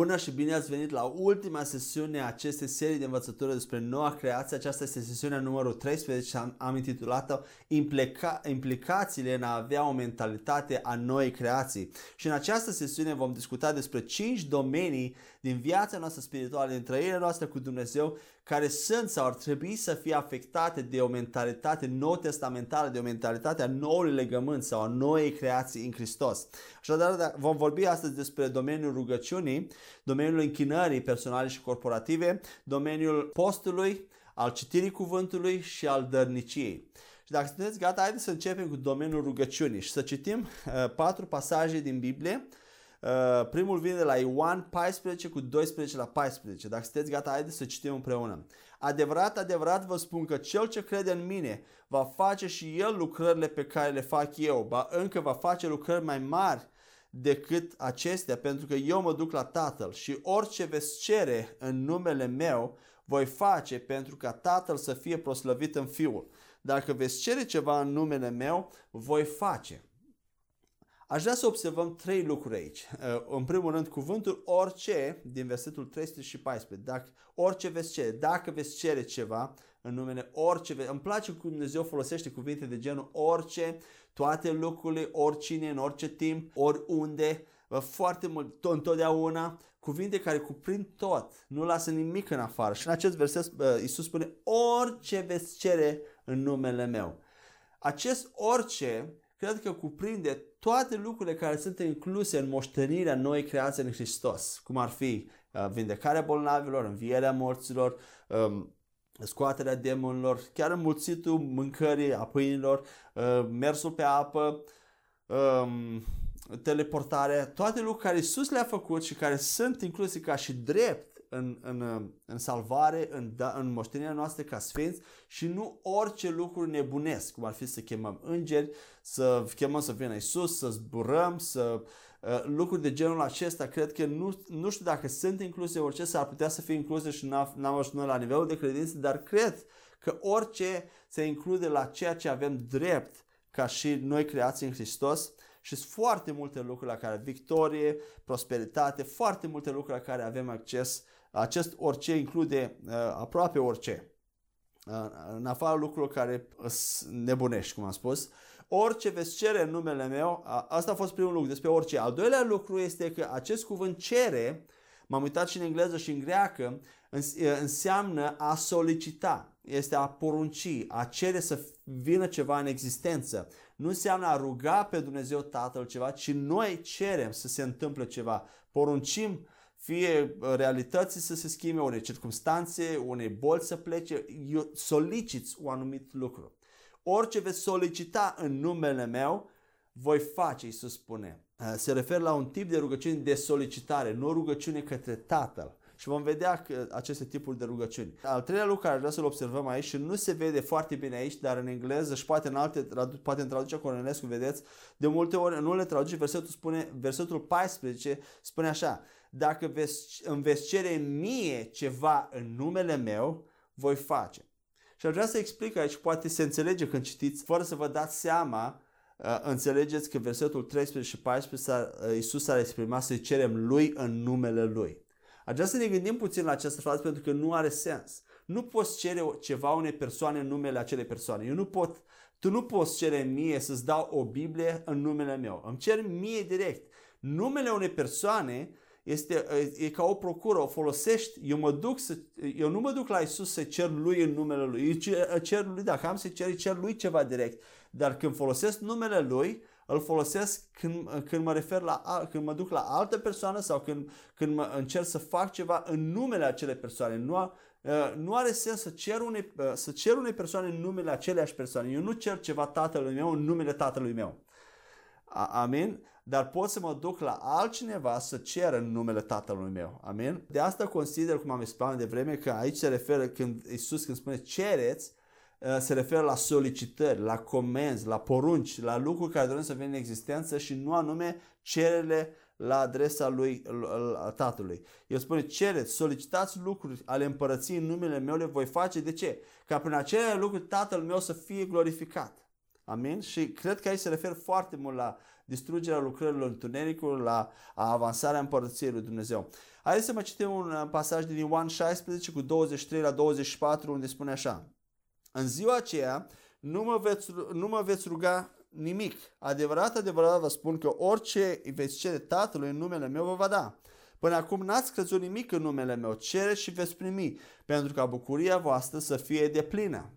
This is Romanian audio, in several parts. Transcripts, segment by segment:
Bună și bine ați venit la ultima sesiune a acestei serii de învățătură despre noua creație. Aceasta este sesiunea numărul 13 și am, am intitulat-o Implica, Implicațiile în a avea o mentalitate a noii creații. Și în această sesiune vom discuta despre 5 domenii din viața noastră spirituală, din trăirea noastră cu Dumnezeu, care sunt sau ar trebui să fie afectate de o mentalitate nou-testamentală, de o mentalitate a noului legământ sau a noii creații în Hristos. Așadar, da, vom vorbi astăzi despre domeniul rugăciunii, domeniul închinării personale și corporative, domeniul postului, al citirii cuvântului și al dărniciei. Și dacă sunteți gata, haideți să începem cu domeniul rugăciunii și să citim uh, patru pasaje din Biblie Uh, primul vine de la Ioan 14 cu 12 la 14. Dacă sunteți gata, haideți să citim împreună. Adevărat, adevărat vă spun că cel ce crede în mine va face și el lucrările pe care le fac eu, ba încă va face lucrări mai mari decât acestea, pentru că eu mă duc la Tatăl și orice veți cere în numele meu, voi face pentru ca Tatăl să fie proslăvit în Fiul. Dacă veți cere ceva în numele meu, voi face. Aș vrea să observăm trei lucruri aici. Uh, în primul rând, cuvântul orice din versetul 314. Dacă, orice veți cere, dacă veți cere ceva în numele orice, veți, îmi place cum Dumnezeu folosește cuvinte de genul orice, toate lucrurile, oricine, în orice timp, oriunde, foarte mult, tot, întotdeauna, cuvinte care cuprind tot, nu lasă nimic în afară. Și în acest verset Iisus spune orice veți cere în numele meu. Acest orice cred că cuprinde toate lucrurile care sunt incluse în moștenirea noi creații în Hristos, cum ar fi uh, vindecarea bolnavilor, învierea morților, um, scoaterea demonilor, chiar înmulțitul mâncării a pâinilor, uh, mersul pe apă, um, teleportarea, toate lucruri care Iisus le-a făcut și care sunt incluse ca și drept în, în, în salvare, în, da, în moștenirea noastră ca sfinți și nu orice lucru nebunesc, cum ar fi să chemăm îngeri, să chemăm să vină Isus, să zburăm, să uh, lucruri de genul acesta, cred că nu, nu știu dacă sunt incluse orice, s-ar putea să fie incluse și n-am ajuns noi la nivelul de credință, dar cred că orice se include la ceea ce avem drept ca și noi creați în Hristos și sunt foarte multe lucruri la care victorie, prosperitate, foarte multe lucruri la care avem acces acest orice include uh, aproape orice. Uh, în afară lucrurilor care nebunești, cum am spus. Orice veți cere în numele meu, asta a fost primul lucru despre orice. Al doilea lucru este că acest cuvânt cere, m-am uitat și în engleză și în greacă, înseamnă a solicita, este a porunci, a cere să vină ceva în existență. Nu înseamnă a ruga pe Dumnezeu Tatăl ceva, ci noi cerem să se întâmple ceva. Poruncim fie uh, realității să se schimbe, unei circunstanțe, unei boli să plece, eu soliciți un anumit lucru. Orice veți solicita în numele meu, voi face, Iisus spune. Uh, se referă la un tip de rugăciune de solicitare, nu rugăciune către Tatăl. Și vom vedea că aceste tipuri de rugăciuni. Al treilea lucru care vreau să-l observăm aici și nu se vede foarte bine aici, dar în engleză și poate în alte, poate în traducerea Cornelescu, vedeți, de multe ori nu le traduce, versetul spune, versetul 14 spune așa, dacă veți, îmi veți cere mie ceva în numele meu, voi face. Și aș vrea să explic aici, poate se înțelege când citiți, fără să vă dați seama, uh, înțelegeți că versetul 13 și 14 uh, Iisus s-a exprimat să-i cerem lui în numele lui. Aș vrea să ne gândim puțin la această frază pentru că nu are sens. Nu poți cere ceva unei persoane în numele acelei persoane. Eu nu pot, tu nu poți cere mie să-ți dau o Biblie în numele meu. Îmi cer mie direct. Numele unei persoane este, e ca o procură, o folosești, eu, mă duc să, eu nu mă duc la Isus să cer lui în numele lui, eu cer, cer lui, dacă am să cer, cer lui ceva direct, dar când folosesc numele lui, îl folosesc când, când mă refer la, când mă duc la altă persoană sau când, când mă încerc să fac ceva în numele acelei persoane. Nu, nu are sens să cer, unei, să cer unei persoane în numele aceleași persoane. Eu nu cer ceva tatălui meu în numele tatălui meu. Amin? Dar pot să mă duc la altcineva să cer în numele tatălui meu. Amin? De asta consider, cum am explicat de vreme, că aici se referă când Isus când spune cereți, uh, se referă la solicitări, la comenzi, la porunci, la lucruri care doresc să vină în existență și nu anume cerele la adresa lui a tatălui. El spune, cereți, solicitați lucruri ale împărăției în numele meu, le voi face. De ce? Ca prin acele lucruri tatăl meu să fie glorificat. Amin? Și cred că aici se referă foarte mult la distrugerea lucrărilor întunericului, la avansarea împărăției lui Dumnezeu. Haideți să mai citim un uh, pasaj din Ioan 16 cu 23 la 24 unde spune așa. În ziua aceea nu mă veți, nu mă veți ruga nimic. Adevărat, adevărat vă spun că orice veți cere Tatălui în numele meu vă va da. Până acum n-ați crezut nimic în numele meu, cereți și veți primi, pentru ca bucuria voastră să fie de plină.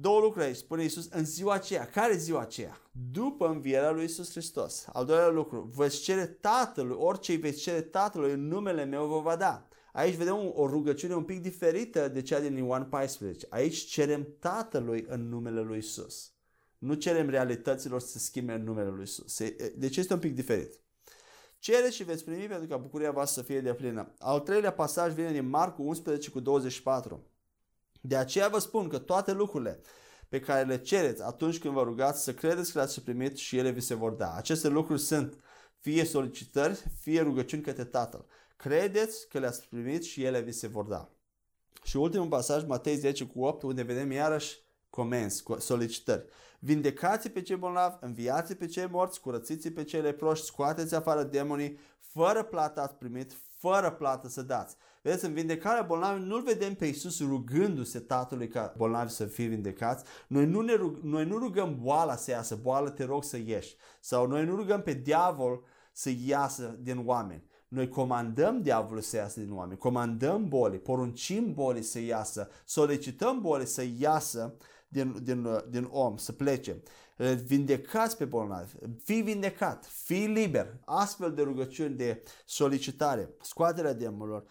Două lucruri aici, spune Iisus, în ziua aceea. Care ziua aceea? După învierea lui Iisus Hristos. Al doilea lucru, veți cere Tatălui, orice veți cere Tatălui în numele meu vă va da. Aici vedem o rugăciune un pic diferită de cea din Ioan 14. Aici cerem Tatălui în numele lui Isus. Nu cerem realităților să schimbe în numele lui Isus. Deci este un pic diferit. Cereți și veți primi pentru ca bucuria voastră să fie de plină. Al treilea pasaj vine din Marcu 11 cu 24. De aceea vă spun că toate lucrurile pe care le cereți atunci când vă rugați să credeți că le-ați primit și ele vi se vor da. Aceste lucruri sunt fie solicitări, fie rugăciuni către Tatăl. Credeți că le-ați primit și ele vi se vor da. Și ultimul pasaj, Matei 10 cu 8, unde vedem iarăși comenzi, solicitări. Vindecați pe cei bolnavi, înviați pe cei morți, curățiți pe cei leproși, scoateți afară demonii, fără plată ați primit, fără plată să dați. Vedeți, în vindecarea bolnavi nu-L vedem pe Iisus rugându-se Tatălui ca bolnavi să fie vindecați. Noi nu, ne rug, noi nu rugăm boala să iasă, boală te rog să ieși. Sau noi nu rugăm pe diavol să iasă din oameni. Noi comandăm diavolul să iasă din oameni, comandăm bolii, poruncim bolii să iasă, solicităm bolii să iasă din, din, din om, să plece. Vindecați pe bolnavi, fii vindecat, fii liber. Astfel de rugăciuni de solicitare, scoaterea demonilor, uh,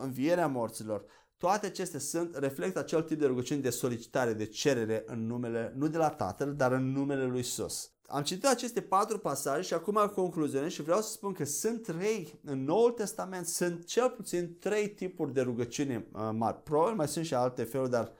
învierea morților, toate acestea sunt, reflectă acel tip de rugăciuni de solicitare, de cerere în numele, nu de la Tatăl, dar în numele lui Isus. Am citit aceste patru pasaje și acum concluzionez și vreau să spun că sunt trei, în Noul Testament sunt cel puțin trei tipuri de rugăciune uh, mari. Probabil mai sunt și alte feluri, dar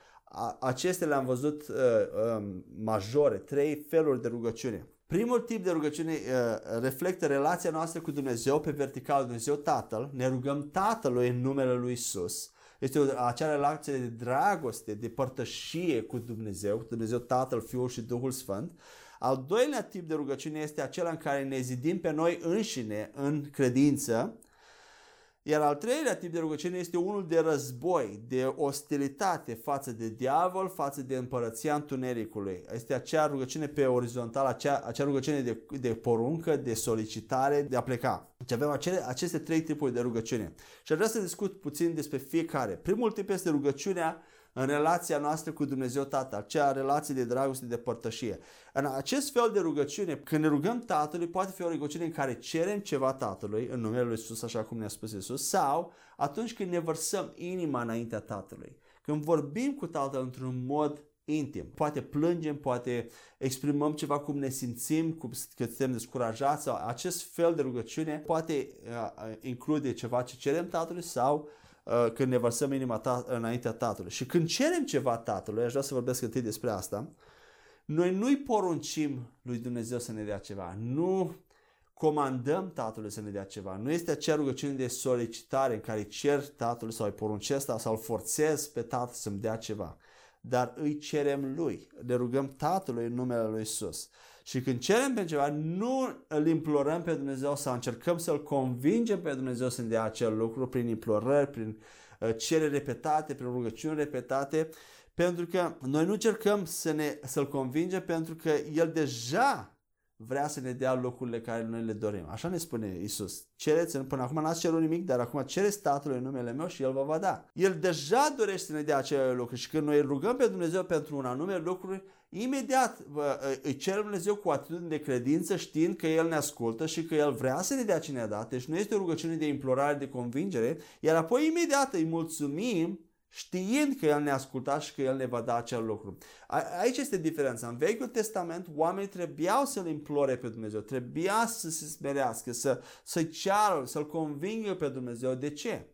acestea le-am văzut uh, uh, majore, trei feluri de rugăciune. Primul tip de rugăciune uh, reflectă relația noastră cu Dumnezeu pe vertical, Dumnezeu Tatăl. Ne rugăm Tatălui în numele Lui Isus. Este o, acea relație de dragoste, de părtășie cu Dumnezeu, cu Dumnezeu Tatăl, Fiul și Duhul Sfânt. Al doilea tip de rugăciune este acela în care ne zidim pe noi înșine în credință, iar al treilea tip de rugăciune este unul de război, de ostilitate față de diavol, față de împărăția întunericului. Este acea rugăciune pe orizontal, acea, acea rugăciune de, de poruncă, de solicitare, de a pleca. Deci avem acele, aceste trei tipuri de rugăciune. Și aș vrea să discut puțin despre fiecare. Primul tip este rugăciunea în relația noastră cu Dumnezeu Tatăl, acea relație de dragoste, de părtășie. În acest fel de rugăciune, când ne rugăm Tatălui, poate fi o rugăciune în care cerem ceva Tatălui, în numele Lui Isus, așa cum ne-a spus Isus, sau atunci când ne vărsăm inima înaintea Tatălui. Când vorbim cu Tatăl într-un mod intim. Poate plângem, poate exprimăm ceva cum ne simțim, cum că suntem descurajați sau acest fel de rugăciune poate uh, include ceva ce cerem Tatălui sau Uh, când ne vărsăm inima ta, înaintea Tatălui. Și când cerem ceva Tatălui, aș vrea să vorbesc întâi despre asta, noi nu-i poruncim lui Dumnezeu să ne dea ceva, nu comandăm Tatălui să ne dea ceva. Nu este acea rugăciune de solicitare în care cer Tatălui sau îi poruncesc sau îl forțez pe Tatăl să-mi dea ceva. Dar îi cerem Lui, le rugăm Tatălui în numele Lui Isus. Și când cerem pe ceva, nu îl implorăm pe Dumnezeu sau încercăm să-L convingem pe Dumnezeu să ne dea acel lucru prin implorări, prin uh, cereri repetate, prin rugăciuni repetate, pentru că noi nu încercăm să ne, să-L convingem pentru că El deja vrea să ne dea locurile care noi le dorim. Așa ne spune Isus. Cereți, până acum n-ați cerut nimic, dar acum cereți Tatălui în numele meu și El vă va da. El deja dorește să ne dea acele lucruri și când noi rugăm pe Dumnezeu pentru un anume lucru, imediat îi cerem Dumnezeu cu atitudine de credință știind că El ne ascultă și că El vrea să ne dea ce ne-a dat. Deci nu este o rugăciune de implorare, de convingere, iar apoi imediat îi mulțumim știind că El ne-a ascultat și că El ne va da acel lucru. Aici este diferența. În Vechiul Testament oamenii trebuiau să-L implore pe Dumnezeu, trebuia să se smerească, să, să-i ceară, să-L convingă pe Dumnezeu. De ce?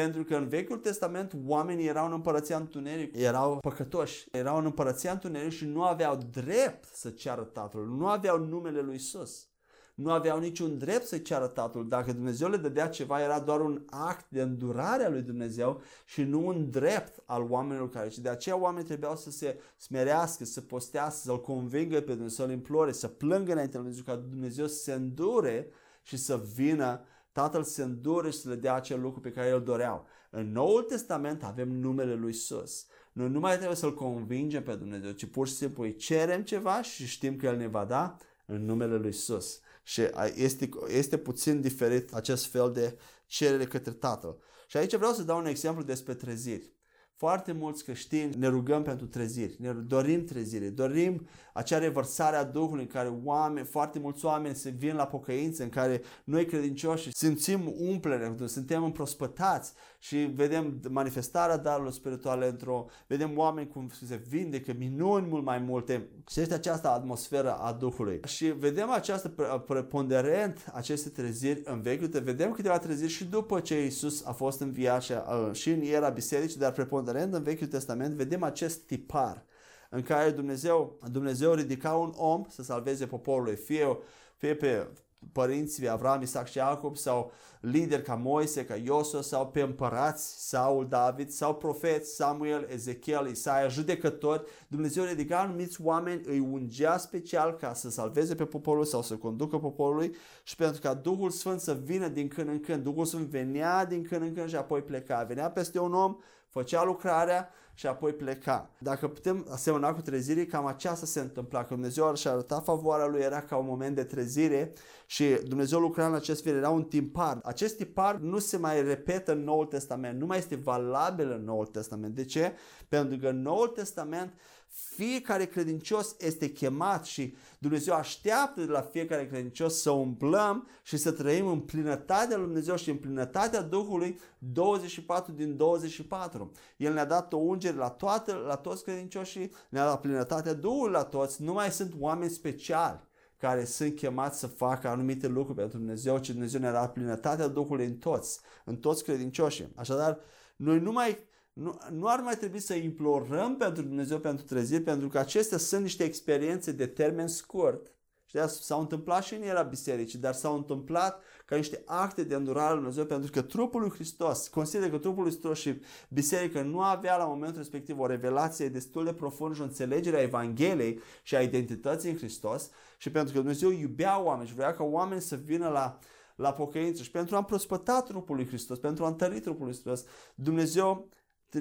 Pentru că în Vechiul Testament oamenii erau în împărăția întuneric, erau păcătoși, erau în împărăția întuneric și nu aveau drept să ceară Tatălui, nu aveau numele lui Isus. nu aveau niciun drept să ceară Tatăl. Dacă Dumnezeu le dădea ceva, era doar un act de îndurare a lui Dumnezeu și nu un drept al oamenilor care. Și de aceea oamenii trebuiau să se smerească, să postească, să-L convingă pe Dumnezeu, să-L implore, să plângă înainte lui Dumnezeu, ca Dumnezeu să se îndure și să vină Tatăl se îndure și să le dea acel lucru pe care el doreau. În Noul Testament avem numele lui Sus. Noi nu mai trebuie să-L convingem pe Dumnezeu, ci pur și simplu îi cerem ceva și știm că El ne va da în numele lui Sus. Și este, este puțin diferit acest fel de cerere către Tatăl. Și aici vreau să dau un exemplu despre treziri. Foarte mulți creștini ne rugăm pentru treziri, ne dorim trezire, dorim acea revărsare a Duhului în care oameni, foarte mulți oameni se vin la pocăință, în care noi credincioși simțim umplere, suntem împrospătați și vedem manifestarea darurilor spirituale într-o, vedem oameni cum se vindecă, minuni mult mai multe și este această atmosferă a Duhului. Și vedem această preponderent aceste treziri în Vechiul vedem câteva treziri și după ce Isus a fost înviat și, uh, și în era bisericii, dar preponderent în Vechiul Testament vedem acest tipar în care Dumnezeu, Dumnezeu ridica un om să salveze poporul, fie, fie pe părinții Avram, Isaac și Iacob sau lideri ca Moise, ca Iosua sau pe împărați, Saul, David sau profeți, Samuel, Ezechiel, Isaia, judecători, Dumnezeu ridica anumiți oameni, îi ungea special ca să salveze pe poporul sau să conducă poporului și pentru ca Duhul Sfânt să vină din când în când. Duhul Sfânt venea din când în când și apoi pleca. Venea peste un om, făcea lucrarea și apoi pleca. Dacă putem asemăna cu trezirii, cam aceasta se întâmpla, că Dumnezeu și arăta favoarea lui, era ca un moment de trezire și Dumnezeu lucra în acest fel, era un timpar. Acest timpar nu se mai repetă în Noul Testament, nu mai este valabil în Noul Testament. De ce? Pentru că în Noul Testament fiecare credincios este chemat și Dumnezeu așteaptă de la fiecare credincios să umblăm și să trăim în plinătatea lui Dumnezeu și în plinătatea Duhului 24 din 24. El ne-a dat o ungere la, toate, la toți credincioșii, ne-a dat plinătatea Duhului la toți, nu mai sunt oameni speciali care sunt chemați să facă anumite lucruri pentru Dumnezeu, ci Dumnezeu ne-a dat plinătatea Duhului în toți, în toți credincioșii. Așadar, noi nu mai nu, nu ar mai trebui să implorăm pentru Dumnezeu pentru treziri, pentru că acestea sunt niște experiențe de termen scurt. Și s-au întâmplat și în era bisericii, dar s-au întâmplat ca niște acte de îndurare lui Dumnezeu, pentru că trupul lui Hristos, consider că trupul lui Hristos și biserica nu avea la momentul respectiv o revelație destul de profundă și o înțelegere a Evangheliei și a identității în Hristos și pentru că Dumnezeu iubea oameni și vrea ca oameni să vină la, la pocăință și pentru a împrospăta trupul lui Hristos, pentru a întări trupul lui Hristos, Dumnezeu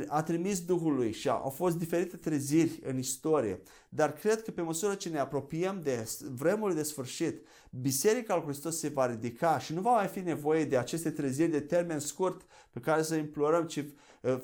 a trimis Duhului și au fost diferite treziri în istorie, dar cred că pe măsură ce ne apropiem de vremurile de sfârșit, Biserica lui Hristos se va ridica și nu va mai fi nevoie de aceste treziri de termen scurt pe care să implorăm, ci uh,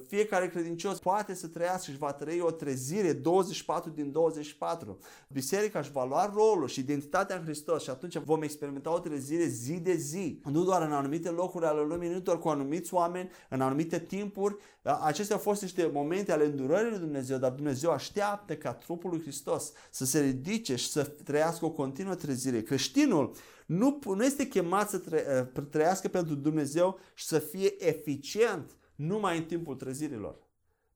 fiecare credincios poate să trăiască și va trăi o trezire 24 din 24. Biserica își va lua rolul și identitatea în Hristos și atunci vom experimenta o trezire zi de zi. Nu doar în anumite locuri ale lumii, nu doar cu anumiți oameni, în anumite timpuri. Da? Acestea au fost niște momente ale îndurării lui Dumnezeu, dar Dumnezeu așteaptă ca trupul lui Hristos să se ridice și să trăiască o continuă trezire. Creștinul nu, nu este chemat să tre, trăiască pentru Dumnezeu și să fie eficient numai în timpul trezirilor.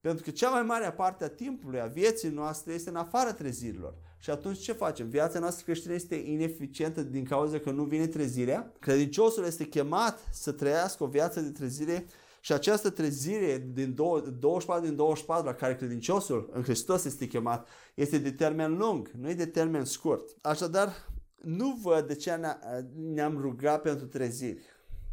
Pentru că cea mai mare parte a timpului, a vieții noastre, este în afara trezirilor. Și atunci ce facem? Viața noastră creștină este ineficientă din cauza că nu vine trezirea. Credinciosul este chemat să trăiască o viață de trezire și această trezire din 24 din 24 la care credinciosul în Hristos este chemat este de termen lung, nu e de termen scurt. Așadar, nu văd de ce ne-am rugat pentru treziri.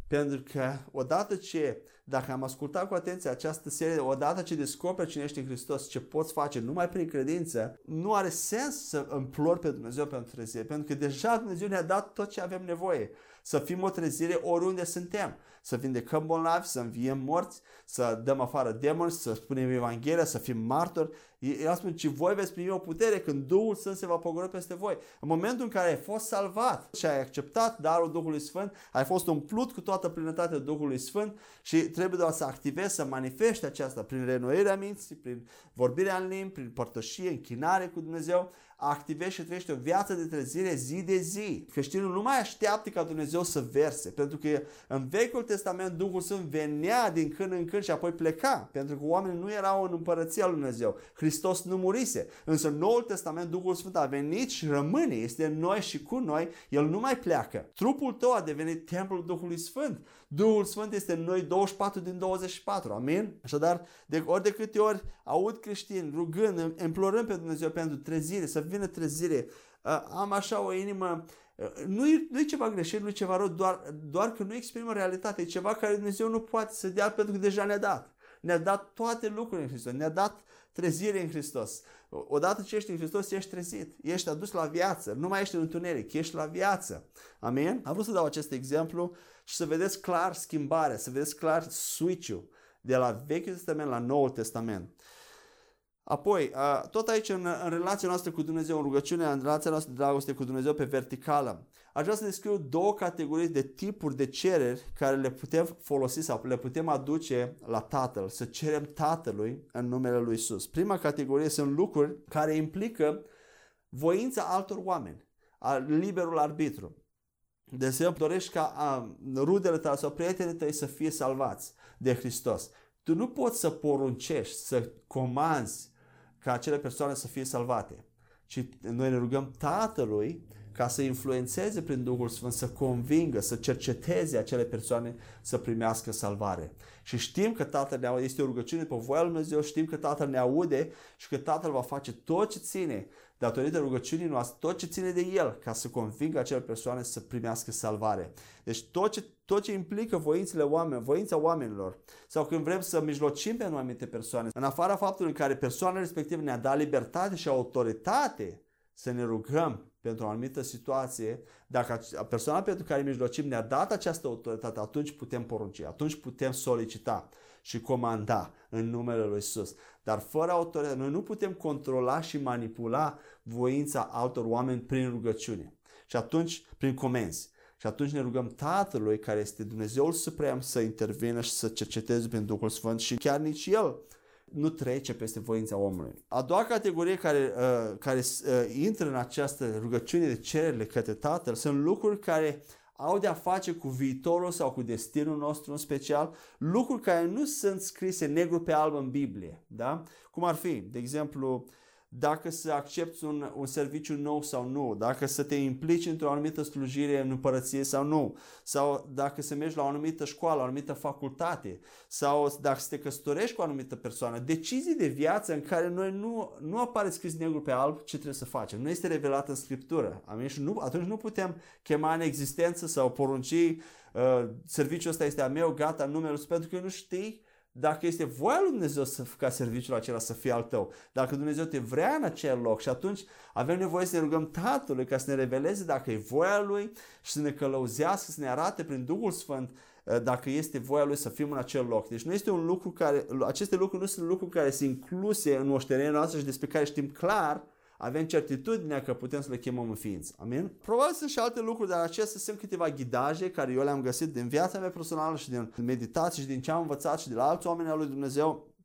Pentru că odată ce, dacă am ascultat cu atenție această serie, odată ce descoperi cine ești în Hristos, ce poți face numai prin credință, nu are sens să implor pe Dumnezeu pentru trezire. Pentru că deja Dumnezeu ne-a dat tot ce avem nevoie. Să fim o trezire oriunde suntem să vindecăm bolnavi, să înviem morți, să dăm afară demoni, să spunem Evanghelia, să fim martori. El spune, ci voi veți primi o putere când Duhul Sfânt se va pogorâ peste voi. În momentul în care ai fost salvat și ai acceptat darul Duhului Sfânt, ai fost umplut cu toată plinătatea Duhului Sfânt și trebuie doar să activezi, să manifeste aceasta prin renoirea minții, prin vorbirea în limbi, prin părtășie, închinare cu Dumnezeu, activezi și trăiești o viață de trezire zi de zi. Creștinul nu mai așteaptă ca Dumnezeu să verse, pentru că în Vechiul Testament Duhul Sfânt venea din când în când și apoi pleca, pentru că oamenii nu erau în împărăția lui Dumnezeu. Hristos nu murise, însă în Noul Testament Duhul Sfânt a venit și rămâne, este în noi și cu noi, El nu mai pleacă. Trupul tău a devenit templul Duhului Sfânt. Duhul Sfânt este în noi 24 din 24, amin? Așadar, de ori de câte ori aud creștini rugând, implorând pe Dumnezeu pentru trezire, să vină trezire, am așa o inimă nu e, nu e ceva greșit, nu e ceva rău, doar, doar că nu exprimă realitatea. E ceva care Dumnezeu nu poate să dea pentru că deja ne-a dat. Ne-a dat toate lucrurile în Hristos. Ne-a dat trezire în Hristos. Odată ce ești în Hristos, ești trezit. Ești adus la viață. Nu mai ești în întuneric, ești la viață. Amin? Am vrut să dau acest exemplu și să vedeți clar schimbarea, să vedeți clar switch-ul de la Vechiul Testament la Noul Testament. Apoi, tot aici în, în relația noastră cu Dumnezeu, în rugăciune, în relația noastră de dragoste cu Dumnezeu pe verticală, aș vrea să descriu două categorii de tipuri de cereri care le putem folosi sau le putem aduce la Tatăl, să cerem Tatălui în numele Lui Isus. Prima categorie sunt lucruri care implică voința altor oameni, liberul arbitru. De exemplu, dorești ca a, rudele tale sau prietenii tăi să fie salvați de Hristos. Tu nu poți să poruncești, să comanzi ca acele persoane să fie salvate. Și noi ne rugăm Tatălui ca să influențeze prin Duhul Sfânt, să convingă, să cerceteze acele persoane să primească salvare. Și știm că Tatăl ne aude, este o rugăciune pe voia lui Dumnezeu, știm că Tatăl ne aude și că Tatăl va face tot ce ține datorită rugăciunii noastre, tot ce ține de El, ca să convingă acele persoane să primească salvare. Deci tot ce, tot ce implică voințele oamenilor, voința oamenilor, sau când vrem să mijlocim pe anumite persoane, în afara faptului în care persoana respectivă ne-a dat libertate și autoritate să ne rugăm pentru o anumită situație, dacă persoana pentru care mijlocim ne-a dat această autoritate, atunci putem porunci, atunci putem solicita și comanda în numele Lui Isus. Dar fără autoritate, noi nu putem controla și manipula voința altor oameni prin rugăciune. Și atunci, prin comenzi. Și atunci ne rugăm Tatălui, care este Dumnezeul Suprem, să intervină și să cerceteze prin Duhul Sfânt și chiar nici El nu trece peste voința omului. A doua categorie care, uh, care uh, intră în această rugăciune de cerere către Tatăl sunt lucruri care au de-a face cu viitorul sau cu destinul nostru în special, lucruri care nu sunt scrise negru pe alb în Biblie. Da? Cum ar fi, de exemplu, dacă să accepti un, un serviciu nou sau nu, dacă să te implici într-o anumită slujire în împărăție sau nu, sau dacă să mergi la o anumită școală, o anumită facultate, sau dacă să te căsătorești cu o anumită persoană, decizii de viață în care noi nu, nu apare scris negru pe alb ce trebuie să facem, nu este revelat în Scriptură. Amin? Și nu, atunci nu putem chema în existență sau porunci uh, serviciul ăsta este a meu, gata, numele pentru că nu știi dacă este voia lui Dumnezeu să, ca serviciul acela să fie al tău, dacă Dumnezeu te vrea în acel loc și atunci avem nevoie să ne rugăm Tatălui ca să ne reveleze dacă e voia Lui și să ne călăuzească, să ne arate prin Duhul Sfânt uh, dacă este voia Lui să fim în acel loc. Deci nu este un lucru care, aceste lucruri nu sunt lucruri care sunt incluse în moștenirea noastră și despre care știm clar avem certitudinea că putem să le chemăm în ființă. Amin? Probabil sunt și alte lucruri, dar acestea sunt câteva ghidaje care eu le-am găsit din viața mea personală și din meditații și din ce am învățat și de la alți oameni al lui Dumnezeu.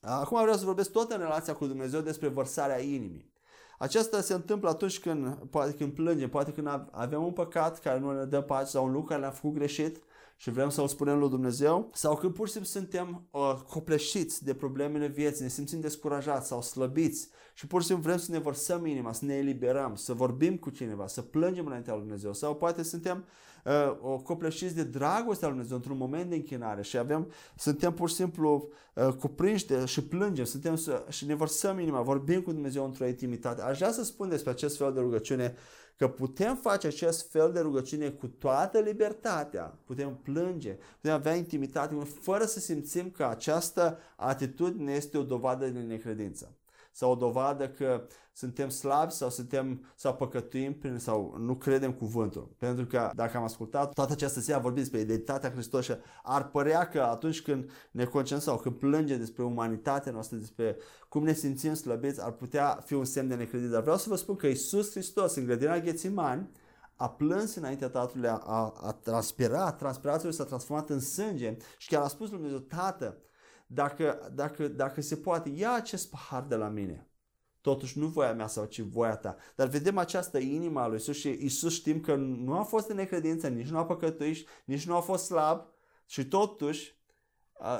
Acum vreau să vorbesc tot în relația cu Dumnezeu despre vărsarea inimii. Aceasta se întâmplă atunci când, poate când plângem, poate când avem un păcat care nu ne dă pace sau un lucru care ne-a făcut greșit și vrem să-L spunem lui Dumnezeu sau când pur și simplu suntem uh, copleșiți de problemele vieții, ne simțim descurajați sau slăbiți și pur și simplu vrem să ne vărsăm inima, să ne eliberăm, să vorbim cu cineva, să plângem înaintea lui Dumnezeu sau poate suntem uh, copleșiți de dragostea lui Dumnezeu într-un moment de închinare și avem, suntem pur și simplu uh, cuprinși de, și plângem suntem să, și ne vărsăm inima, vorbim cu Dumnezeu într-o intimitate. Aș vrea să spun despre acest fel de rugăciune că putem face acest fel de rugăciune cu toată libertatea, putem plânge, putem avea intimitate, fără să simțim că această atitudine este o dovadă de necredință sau o dovadă că suntem slabi sau suntem sau păcătuim prin, sau nu credem cuvântul. Pentru că dacă am ascultat toată această seară vorbim despre identitatea Hristos și ar părea că atunci când ne concentrăm sau când plângem despre umanitatea noastră, despre cum ne simțim slăbiți, ar putea fi un semn de necredință. Dar vreau să vă spun că Isus Hristos în grădina Ghețimani a plâns înaintea Tatălui, a, a, a transpirat, transpirația s-a transformat în sânge și chiar a spus lui Dumnezeu, Tată, dacă, dacă, dacă se poate, ia acest pahar de la mine. totuși nu voia mea sau ci voia ta. Dar vedem această inimă a lui Isus și Isus știm că nu a fost în necredință, nici nu a păcătuit, nici nu a fost slab și totuși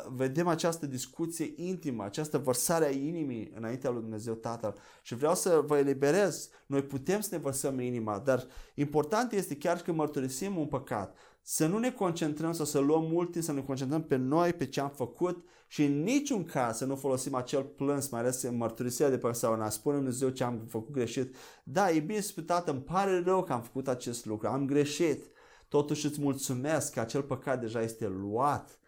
vedem această discuție intimă, această vărsare a inimii înaintea lui Dumnezeu Tatăl. Și vreau să vă eliberez. Noi putem să ne vărsăm inima, dar important este chiar când mărturisim un păcat, să nu ne concentrăm sau să luăm mult timp, să ne concentrăm pe noi, pe ce am făcut și în niciun caz să nu folosim acel plâns, mai ales în mărturisirea de păcat sau în a spune Dumnezeu ce am făcut greșit. Da, e bine spus, tată, îmi pare rău că am făcut acest lucru, am greșit. Totuși îți mulțumesc că acel păcat deja este luat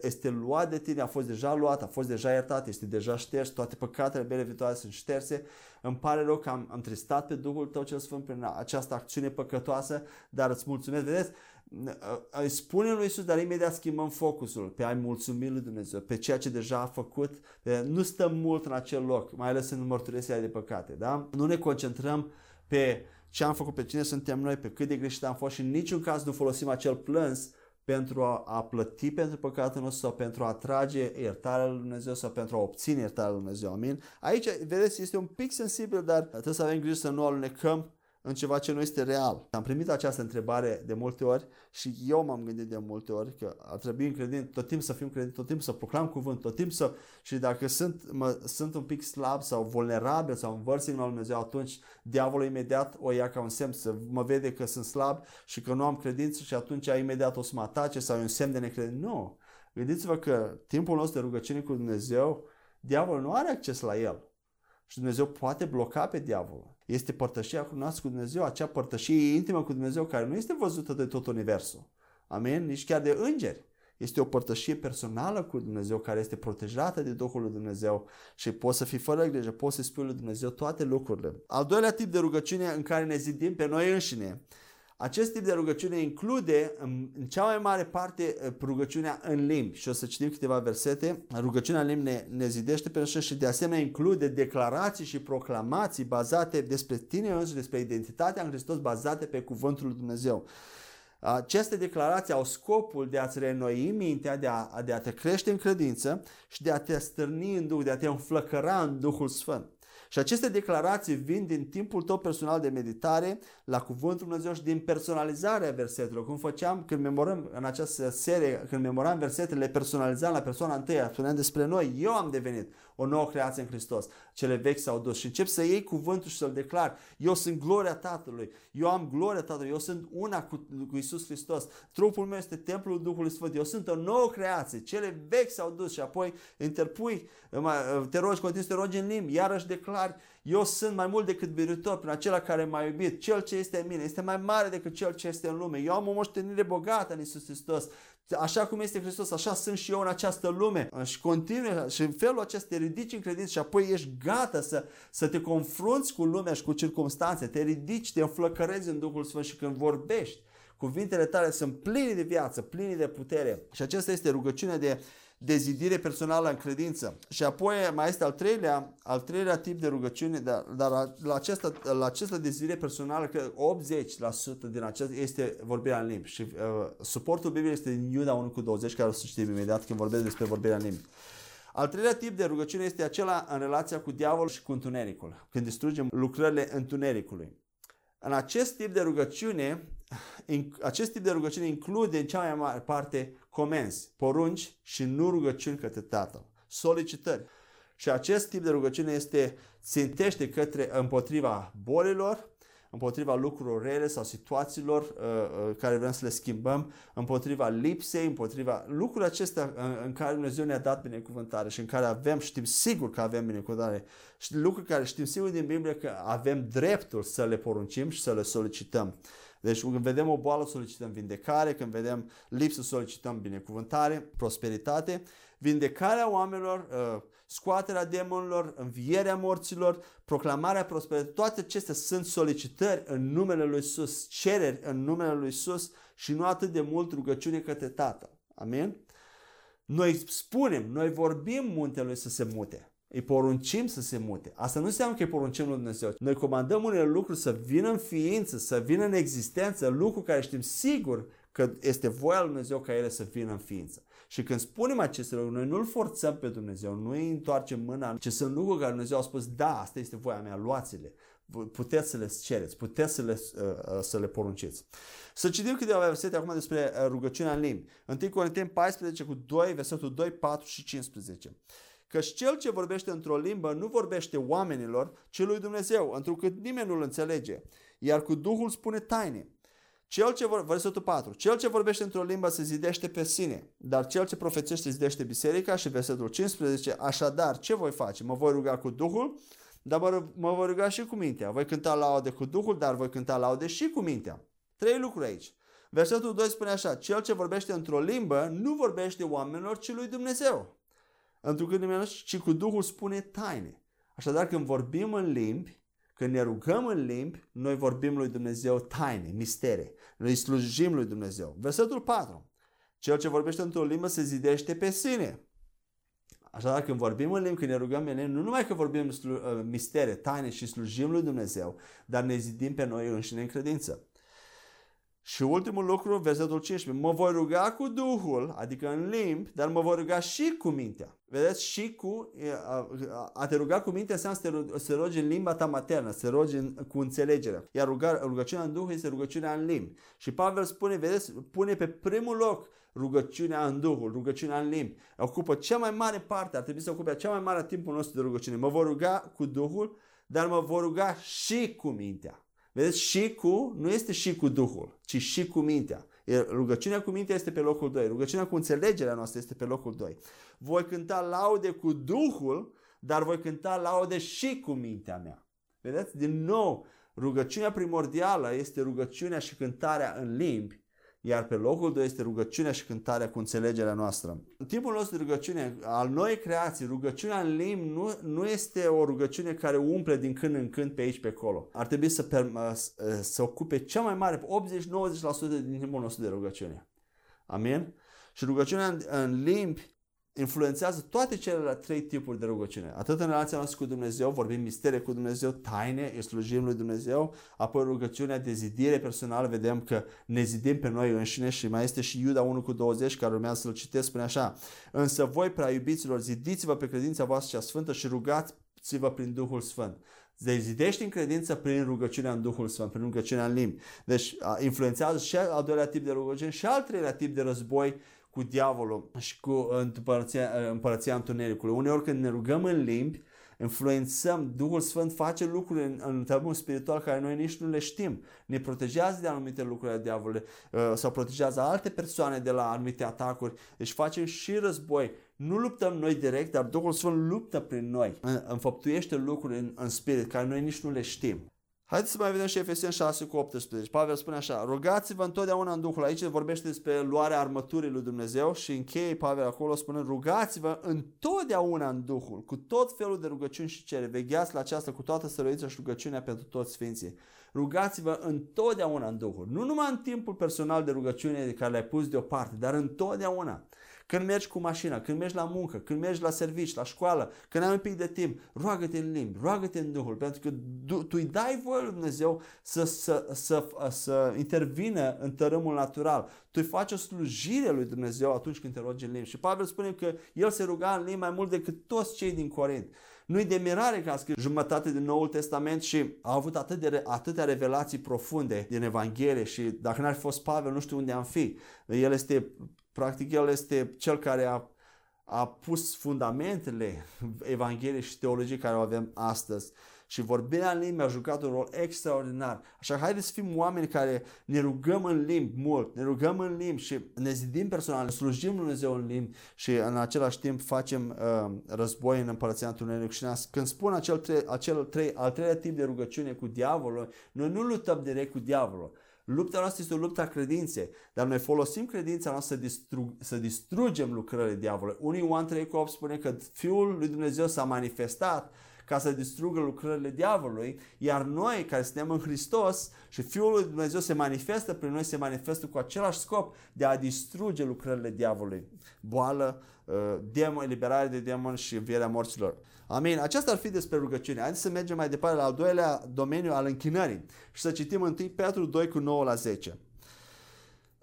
este luat de tine, a fost deja luat, a fost deja iertat, este deja șters, toate păcatele mele viitoare sunt șterse. Îmi pare rău că am, am tristat pe Duhul Tău cel Sfânt prin această acțiune păcătoasă, dar îți mulțumesc. Vedeți, îi spune lui Isus, dar imediat schimbăm focusul pe a-i mulțumi lui Dumnezeu, pe ceea ce deja a făcut. Nu stăm mult în acel loc, mai ales în mărturisirea de păcate. Da? Nu ne concentrăm pe ce am făcut, pe cine suntem noi, pe cât de greșit am fost și în niciun caz nu folosim acel plâns pentru a, a plăti pentru păcatul nostru sau pentru a atrage iertarea lui Dumnezeu sau pentru a obține iertarea lui Dumnezeu. Amin? Aici, vedeți, este un pic sensibil, dar trebuie să avem grijă să nu alunecăm în ceva ce nu este real. Am primit această întrebare de multe ori și eu m-am gândit de multe ori că ar trebui în credin, tot timpul să fim credin, tot timpul să proclam cuvânt, tot timpul să... Și dacă sunt, mă, sunt un pic slab sau vulnerabil sau învărs în Dumnezeu, atunci diavolul imediat o ia ca un semn să mă vede că sunt slab și că nu am credință și atunci imediat o să mă atace sau e un semn de necredință. Nu! Gândiți-vă că timpul nostru de rugăciune cu Dumnezeu, diavolul nu are acces la el. Și Dumnezeu poate bloca pe diavolul. Este părtășia cu noastră cu Dumnezeu, acea părtășie intimă cu Dumnezeu care nu este văzută de tot universul. Amen? Nici chiar de îngeri. Este o părtășie personală cu Dumnezeu care este protejată de Duhul lui Dumnezeu și poți să fii fără grijă, poți să spui lui Dumnezeu toate lucrurile. Al doilea tip de rugăciune în care ne zidim pe noi înșine acest tip de rugăciune include în cea mai mare parte uh, rugăciunea în limbi și o să citim câteva versete. Rugăciunea în limbi ne, ne zidește pe așa și de asemenea include declarații și proclamații bazate despre tine însuși, despre identitatea în Hristos bazate pe cuvântul lui Dumnezeu. Aceste declarații au scopul de a-ți reînnoi mintea, de a, de a te crește în credință și de a te stârni în Duh, de a te înflăcăra în Duhul Sfânt. Și aceste declarații vin din timpul tău personal de meditare la Cuvântul Dumnezeu și din personalizarea versetelor. Cum făceam când memorăm în această serie, când memoram versetele, le personalizam la persoana întâia, spuneam despre noi, eu am devenit o nouă creație în Hristos. Cele vechi s-au dus și încep să iei cuvântul și să-l declar. Eu sunt gloria Tatălui, eu am gloria Tatălui, eu sunt una cu, cu Isus Hristos. Trupul meu este templul Duhului Sfânt, eu sunt o nouă creație. Cele vechi s-au dus și apoi interpui, te rogi, continui să te rogi în limbi, iarăși declari, eu sunt mai mult decât biruitor prin acela care m-a iubit. Cel ce este în mine este mai mare decât cel ce este în lume. Eu am o moștenire bogată în Isus Hristos. Așa cum este Hristos, așa sunt și eu în această lume. Și continui și în felul acesta te ridici în credință și apoi ești gata să, să te confrunți cu lumea și cu circunstanțe. Te ridici, te înflăcărezi în Duhul Sfânt și când vorbești, cuvintele tale sunt pline de viață, pline de putere. Și acesta este rugăciunea de dezidire personală în credință. Și apoi mai este al treilea, al treilea tip de rugăciune, dar, dar la, această, la această dezidire personală, că 80% din acest este vorbirea în limbi. Și uh, suportul Bibliei este în Iuda 1 cu 20, care o să știm imediat când vorbesc despre vorbirea în limbi. Al treilea tip de rugăciune este acela în relația cu diavolul și cu întunericul, când distrugem lucrările întunericului. În acest tip de rugăciune, acest tip de rugăciune include în cea mai mare parte comenzi, porunci și nu rugăciuni către Tatăl, solicitări. Și acest tip de rugăciune este țintește către împotriva bolilor, împotriva lucrurilor rele sau situațiilor uh, uh, care vrem să le schimbăm, împotriva lipsei, împotriva lucrurile acestea în, în care Dumnezeu ne-a dat binecuvântare și în care avem, știm sigur că avem binecuvântare și lucruri care știm sigur din Biblie că avem dreptul să le poruncim și să le solicităm. Deci când vedem o boală solicităm vindecare, când vedem lipsă solicităm binecuvântare, prosperitate, vindecarea oamenilor, uh, scoaterea demonilor, învierea morților, proclamarea prosperității, toate acestea sunt solicitări în numele Lui Isus, cereri în numele Lui Isus și nu atât de mult rugăciune către Tatăl. Amin? Noi spunem, noi vorbim muntelui să se mute. Îi poruncim să se mute. Asta nu înseamnă că îi poruncim lui Dumnezeu. Noi comandăm unele lucruri să vină în ființă, să vină în existență, lucruri care știm sigur că este voia lui Dumnezeu ca ele să vină în ființă. Și când spunem aceste lucruri, noi nu-L forțăm pe Dumnezeu, nu îi întoarcem mâna, ci sunt lucruri care Dumnezeu a spus, da, asta este voia mea, luați-le. Puteți să le cereți, puteți să le, uh, uh, să le porunciți. Să citim câteva versete acum despre uh, rugăciunea în limbi. 1 Corinteni 14 cu 2, versetul 2, 4 și 15. Căci cel ce vorbește într-o limbă nu vorbește oamenilor, ci lui Dumnezeu, întrucât nimeni nu-l înțelege. Iar cu Duhul spune taine. Cel ce vor, versetul 4. Cel ce vorbește într-o limbă se zidește pe sine, dar cel ce profețește zidește biserica și versetul 15. Așadar, ce voi face? Mă voi ruga cu Duhul, dar mă, mă voi ruga și cu mintea. Voi cânta laude cu Duhul, dar voi cânta laude și cu mintea. Trei lucruri aici. Versetul 2 spune așa, cel ce vorbește într-o limbă nu vorbește oamenilor, ci lui Dumnezeu. Întrucât nimeni ci cu Duhul spune taine. Așadar, când vorbim în limbi, când ne rugăm în limbi, noi vorbim lui Dumnezeu taine, mistere. Noi slujim lui Dumnezeu. Versetul 4. Cel ce vorbește într-o limbă se zidește pe sine. Așadar, când vorbim în limbi, când ne rugăm în limbi, nu numai că vorbim uh, mistere, taine și slujim lui Dumnezeu, dar ne zidim pe noi înșine în credință. Și ultimul lucru, versetul 15, mă voi ruga cu Duhul, adică în limbi, dar mă voi ruga și cu mintea. Vedeți, și cu, a te ruga cu mintea înseamnă să, te, să rogi în limba ta maternă, să rogi în, cu înțelegere. Iar ruga, rugăciunea în Duh este rugăciunea în limbi. Și Pavel spune, vedeți, pune pe primul loc rugăciunea în Duhul, rugăciunea în limbi. Ocupă cea mai mare parte, ar trebui să ocupe cea mai mare timpul nostru de rugăciune. Mă voi ruga cu Duhul, dar mă voi ruga și cu mintea. Vedeți, și cu, nu este și cu Duhul, ci și cu mintea. Rugăciunea cu mintea este pe locul 2. Rugăciunea cu înțelegerea noastră este pe locul 2. Voi cânta laude cu Duhul, dar voi cânta laude și cu mintea mea. Vedeți? Din nou, rugăciunea primordială este rugăciunea și cântarea în limbi, iar pe locul 2 este rugăciunea și cântarea cu înțelegerea noastră. În timpul nostru de rugăciune, al noi creații, rugăciunea în limbi nu, nu este o rugăciune care umple din când în când pe aici pe acolo. Ar trebui să, să ocupe cea mai mare, 80-90% din timpul nostru de rugăciune. Amin? Și rugăciunea în, în limbi influențează toate celelalte trei tipuri de rugăciune. Atât în relația noastră cu Dumnezeu, vorbim mistere cu Dumnezeu, taine, îi slujim lui Dumnezeu, apoi rugăciunea de zidire personală, vedem că ne zidim pe noi înșine și mai este și Iuda 1 cu 20 care urmează să-l citesc, spune așa, însă voi, prea iubiților, zidiți-vă pe credința voastră cea sfântă și rugați-vă prin Duhul Sfânt. Deci zidești în credință prin rugăciunea în Duhul Sfânt, prin rugăciunea în limbi. Deci influențează și al doilea tip de rugăciune și al treilea tip de război cu diavolul și cu împărăția, împărăția întunericului. Uneori când ne rugăm în limbi, influențăm, Duhul Sfânt face lucruri în, în termenul spiritual care noi nici nu le știm. Ne protejează de anumite lucruri ale diavolului uh, sau protejează alte persoane de la anumite atacuri. Deci facem și război. Nu luptăm noi direct, dar Duhul Sfânt luptă prin noi. Înfăptuiește lucruri în, în spirit care noi nici nu le știm. Haideți să mai vedem și Efeseni 6 cu 18. Pavel spune așa, rugați-vă întotdeauna în Duhul. Aici vorbește despre luarea armăturii lui Dumnezeu și încheie Pavel acolo spunând, rugați-vă întotdeauna în Duhul, cu tot felul de rugăciuni și cere. Vegheați la aceasta cu toată săruința și rugăciunea pentru toți sfinții. Rugați-vă întotdeauna în Duhul. Nu numai în timpul personal de rugăciune de care le-ai pus deoparte, dar întotdeauna. Când mergi cu mașina, când mergi la muncă, când mergi la servici, la școală, când ai un pic de timp, roagă-te în limbi, roagă-te în Duhul, pentru că tu îi dai voie lui Dumnezeu să, să, să, să intervină în tărâmul natural. Tu îi faci o slujire lui Dumnezeu atunci când te rogi în limbi. Și Pavel spune că el se ruga în limbi mai mult decât toți cei din Corint. Nu-i de mirare că a scris jumătate din Noul Testament și a avut atât de, atâtea revelații profunde din Evanghelie și dacă n-ar fi fost Pavel, nu știu unde am fi. El este Practic, el este cel care a, a pus fundamentele Evangheliei și teologiei care o avem astăzi. Și vorbirea în limbi a jucat un rol extraordinar. Așa, haideți să fim oameni care ne rugăm în limbi mult, ne rugăm în limbi și ne zidim personal, ne slujim Lui Dumnezeu în limbi și în același timp facem uh, război în împărăția întuneric. Și când spun acel, tre- acel trei, al treilea tip de rugăciune cu diavolul, noi nu luptăm direct cu diavolul. Lupta noastră este o luptă a credinței, dar noi folosim credința noastră să, distrug, să distrugem lucrările diavolului. Unii Ioan 3 8 spune că Fiul lui Dumnezeu s-a manifestat ca să distrugă lucrările diavolului, iar noi care suntem în Hristos și Fiul lui Dumnezeu se manifestă prin noi, se manifestă cu același scop de a distruge lucrările diavolului. Boală, uh, demon, eliberare de demon și învierea morților. Amin. Aceasta ar fi despre rugăciune. Haideți să mergem mai departe la al doilea domeniu al închinării și să citim întâi Petru 2 cu 9 la 10.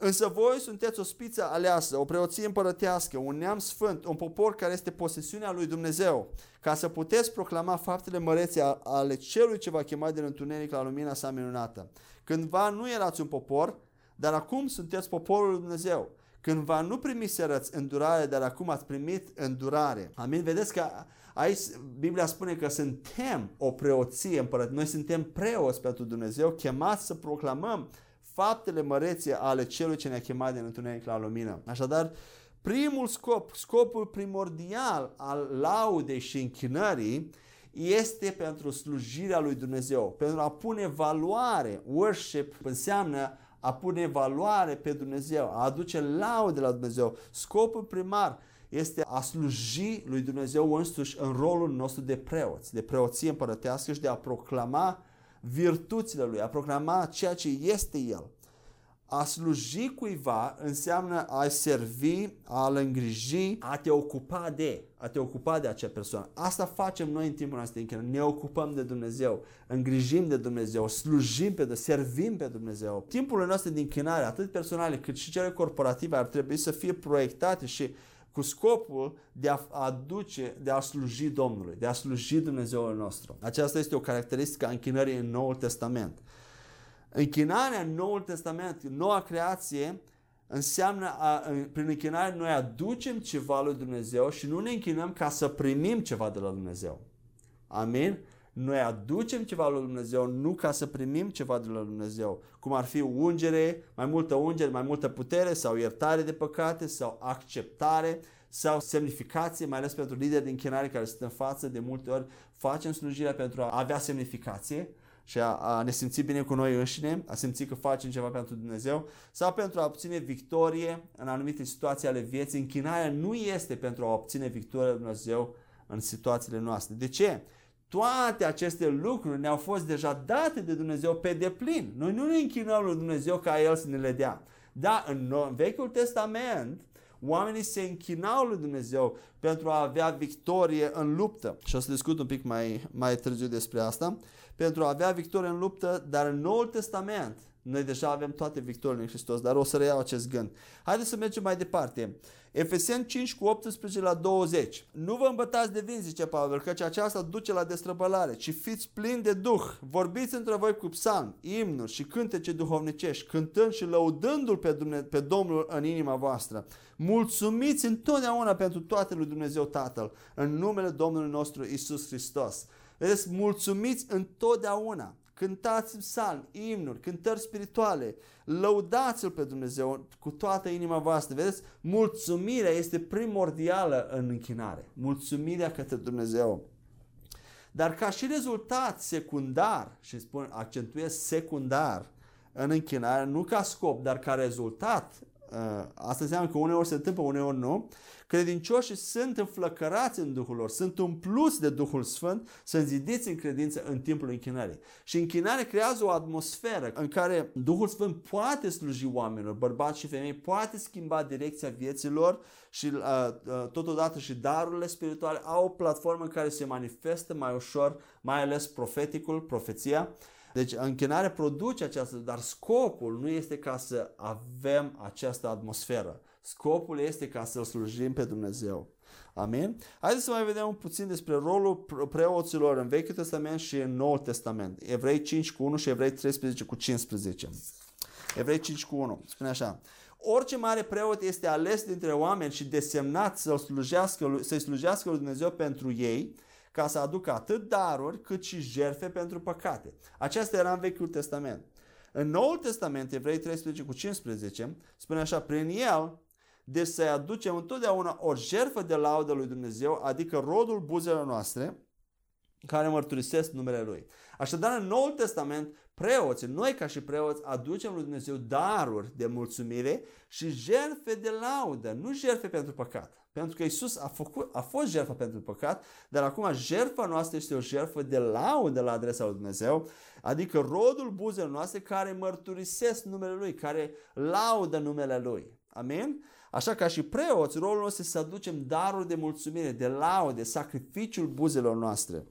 Însă voi sunteți o spiță aleasă, o preoție împărătească, un neam sfânt, un popor care este posesiunea lui Dumnezeu, ca să puteți proclama faptele mărețe ale celui ce va chema din întuneric la lumina sa minunată. Cândva nu erați un popor, dar acum sunteți poporul lui Dumnezeu. Cândva nu primiserăți îndurare, dar acum ați primit îndurare. Amin? Vedeți că aici Biblia spune că suntem o preoție împărăt. Noi suntem preoți pentru Dumnezeu, chemați să proclamăm faptele mărețe ale celui ce ne-a chemat din întuneric la lumină. Așadar, primul scop, scopul primordial al laudei și închinării este pentru slujirea lui Dumnezeu, pentru a pune valoare. Worship înseamnă a pune valoare pe Dumnezeu, a aduce laude la Dumnezeu. Scopul primar este a sluji lui Dumnezeu însuși în rolul nostru de preoți, de preoție împărătească și de a proclama virtuțile lui, a proclama ceea ce este el. A sluji cuiva înseamnă a servi, a-l îngriji, a te ocupa de, a te ocupa de acea persoană. Asta facem noi în timpul nostru închinare. Ne ocupăm de Dumnezeu, îngrijim de Dumnezeu, slujim pe Dumnezeu, servim pe Dumnezeu. Timpul nostru de închinare, atât personale cât și cele corporative, ar trebui să fie proiectate și cu scopul de a aduce, de a sluji Domnului, de a sluji Dumnezeul nostru. Aceasta este o caracteristică a închinării în Noul Testament. Închinarea în Noul Testament, noua creație, înseamnă, a, prin închinare noi aducem ceva lui Dumnezeu și nu ne închinăm ca să primim ceva de la Dumnezeu. Amin? Noi aducem ceva lui Dumnezeu, nu ca să primim ceva de la Dumnezeu, cum ar fi ungere, mai multă ungere, mai multă putere sau iertare de păcate sau acceptare sau semnificație, mai ales pentru lideri de închinare care sunt în față, de multe ori facem slujirea pentru a avea semnificație și a, a ne simți bine cu noi înșine, a simți că facem ceva pentru Dumnezeu sau pentru a obține victorie în anumite situații ale vieții. Închinarea nu este pentru a obține victoria Dumnezeu în situațiile noastre. De ce? Toate aceste lucruri ne-au fost deja date de Dumnezeu pe deplin. Noi nu ne închinăm lui Dumnezeu ca El să ne le dea. Da, în Vechiul Testament, oamenii se închinau lui Dumnezeu pentru a avea victorie în luptă. Și o să discut un pic mai, mai târziu despre asta. Pentru a avea victorie în luptă, dar în Noul Testament, noi deja avem toate victoriile în Hristos, dar o să reiau acest gând. Haideți să mergem mai departe. Efeseni 5 cu 18 la 20. Nu vă îmbătați de vin, zice Pavel, căci aceasta duce la destrăbălare, ci fiți plini de Duh. Vorbiți între voi cu psalm, imnuri și cântece duhovnicești, cântând și lăudându-L pe, Dumne- pe Domnul în inima voastră. Mulțumiți întotdeauna pentru toate lui Dumnezeu Tatăl, în numele Domnului nostru Isus Hristos. Vedeți, mulțumiți întotdeauna cântați psalmi, imnuri, cântări spirituale, lăudați-L pe Dumnezeu cu toată inima voastră. Vedeți, mulțumirea este primordială în închinare. Mulțumirea către Dumnezeu. Dar ca și rezultat secundar, și spun, accentuez secundar în închinare, nu ca scop, dar ca rezultat, ă, asta înseamnă că uneori se întâmplă, uneori nu, Credincioșii sunt înflăcărați în Duhul lor, sunt umpluți de Duhul Sfânt, sunt zidiți în credință în timpul închinării. Și închinarea creează o atmosferă în care Duhul Sfânt poate sluji oamenilor, bărbați și femei, poate schimba direcția vieților și uh, uh, totodată și darurile spirituale au o platformă în care se manifestă mai ușor, mai ales profeticul, profeția. Deci închinarea produce această, dar scopul nu este ca să avem această atmosferă. Scopul este ca să-L slujim pe Dumnezeu. Amin? Haideți să mai vedem un puțin despre rolul preoților în Vechiul Testament și în Noul Testament. Evrei 5 cu 1 și Evrei 13 cu 15. Evrei 5 cu 1. Spune așa. Orice mare preot este ales dintre oameni și desemnat să-l slujească, să-i slujească lui Dumnezeu pentru ei, ca să aducă atât daruri cât și jerfe pentru păcate. Aceasta era în Vechiul Testament. În Noul Testament, Evrei 13 cu 15, spune așa, prin el deci să-i aducem întotdeauna o jertfă de laudă lui Dumnezeu, adică rodul buzelor noastre, care mărturisesc numele Lui. Așadar, în Noul Testament, preoții, noi ca și preoți, aducem lui Dumnezeu daruri de mulțumire și jertfe de laudă, nu jertfe pentru păcat. Pentru că Isus a, făcut, a fost jertfă pentru păcat, dar acum jertfa noastră este o jertfă de laudă la adresa lui Dumnezeu, adică rodul buzelor noastre care mărturisesc numele Lui, care laudă numele Lui. Amin? Așa ca și preoți, rolul nostru este să aducem daruri de mulțumire, de laude, sacrificiul buzelor noastre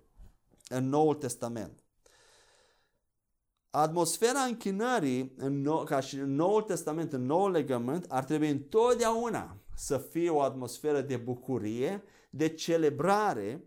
în Noul Testament. atmosfera închinării, în nou, ca și în Noul Testament, în Noul Legământ, ar trebui întotdeauna să fie o atmosferă de bucurie, de celebrare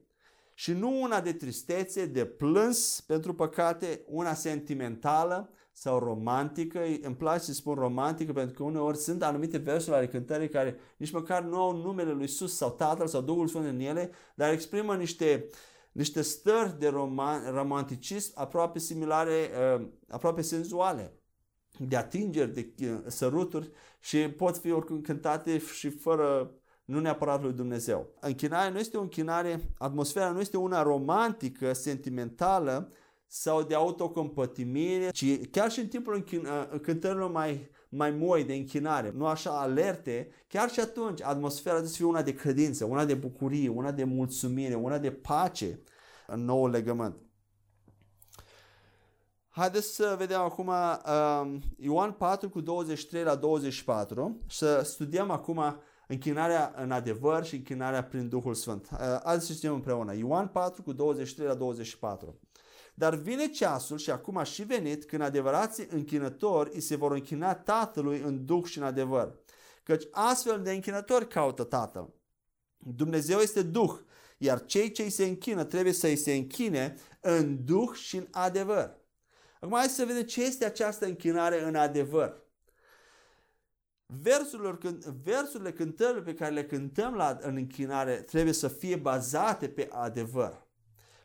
și nu una de tristețe, de plâns pentru păcate, una sentimentală sau romantică. Îmi place să spun romantică pentru că uneori sunt anumite versuri ale cântării care nici măcar nu au numele lui Sus sau Tatăl sau Duhul Sfânt în ele, dar exprimă niște, niște stări de roman, romanticism aproape similare, uh, aproape senzuale de atingeri, de uh, săruturi și pot fi oricând cântate și fără nu neapărat lui Dumnezeu. Închinarea nu este o închinare, atmosfera nu este una romantică, sentimentală sau de autocompătimire, ci chiar și în timpul închin- cântărilor mai, mai moi de închinare, nu așa alerte, chiar și atunci atmosfera trebuie să fie una de credință, una de bucurie, una de mulțumire, una de pace în noul legământ. Haideți să vedem acum uh, Ioan 4 cu 23 la 24 și să studiem acum închinarea în adevăr și închinarea prin Duhul Sfânt. Uh, Haideți să citim împreună. Ioan 4 cu 23 la 24. Dar vine ceasul și acum a și venit când adevărații închinători îi se vor închina Tatălui în Duh și în adevăr. Căci astfel de închinători caută Tatăl. Dumnezeu este Duh, iar cei ce îi se închină trebuie să îi se închine în Duh și în adevăr. Acum hai să vedem ce este această închinare în adevăr. Versurile, versurile cântărilor pe care le cântăm la, în închinare trebuie să fie bazate pe adevăr.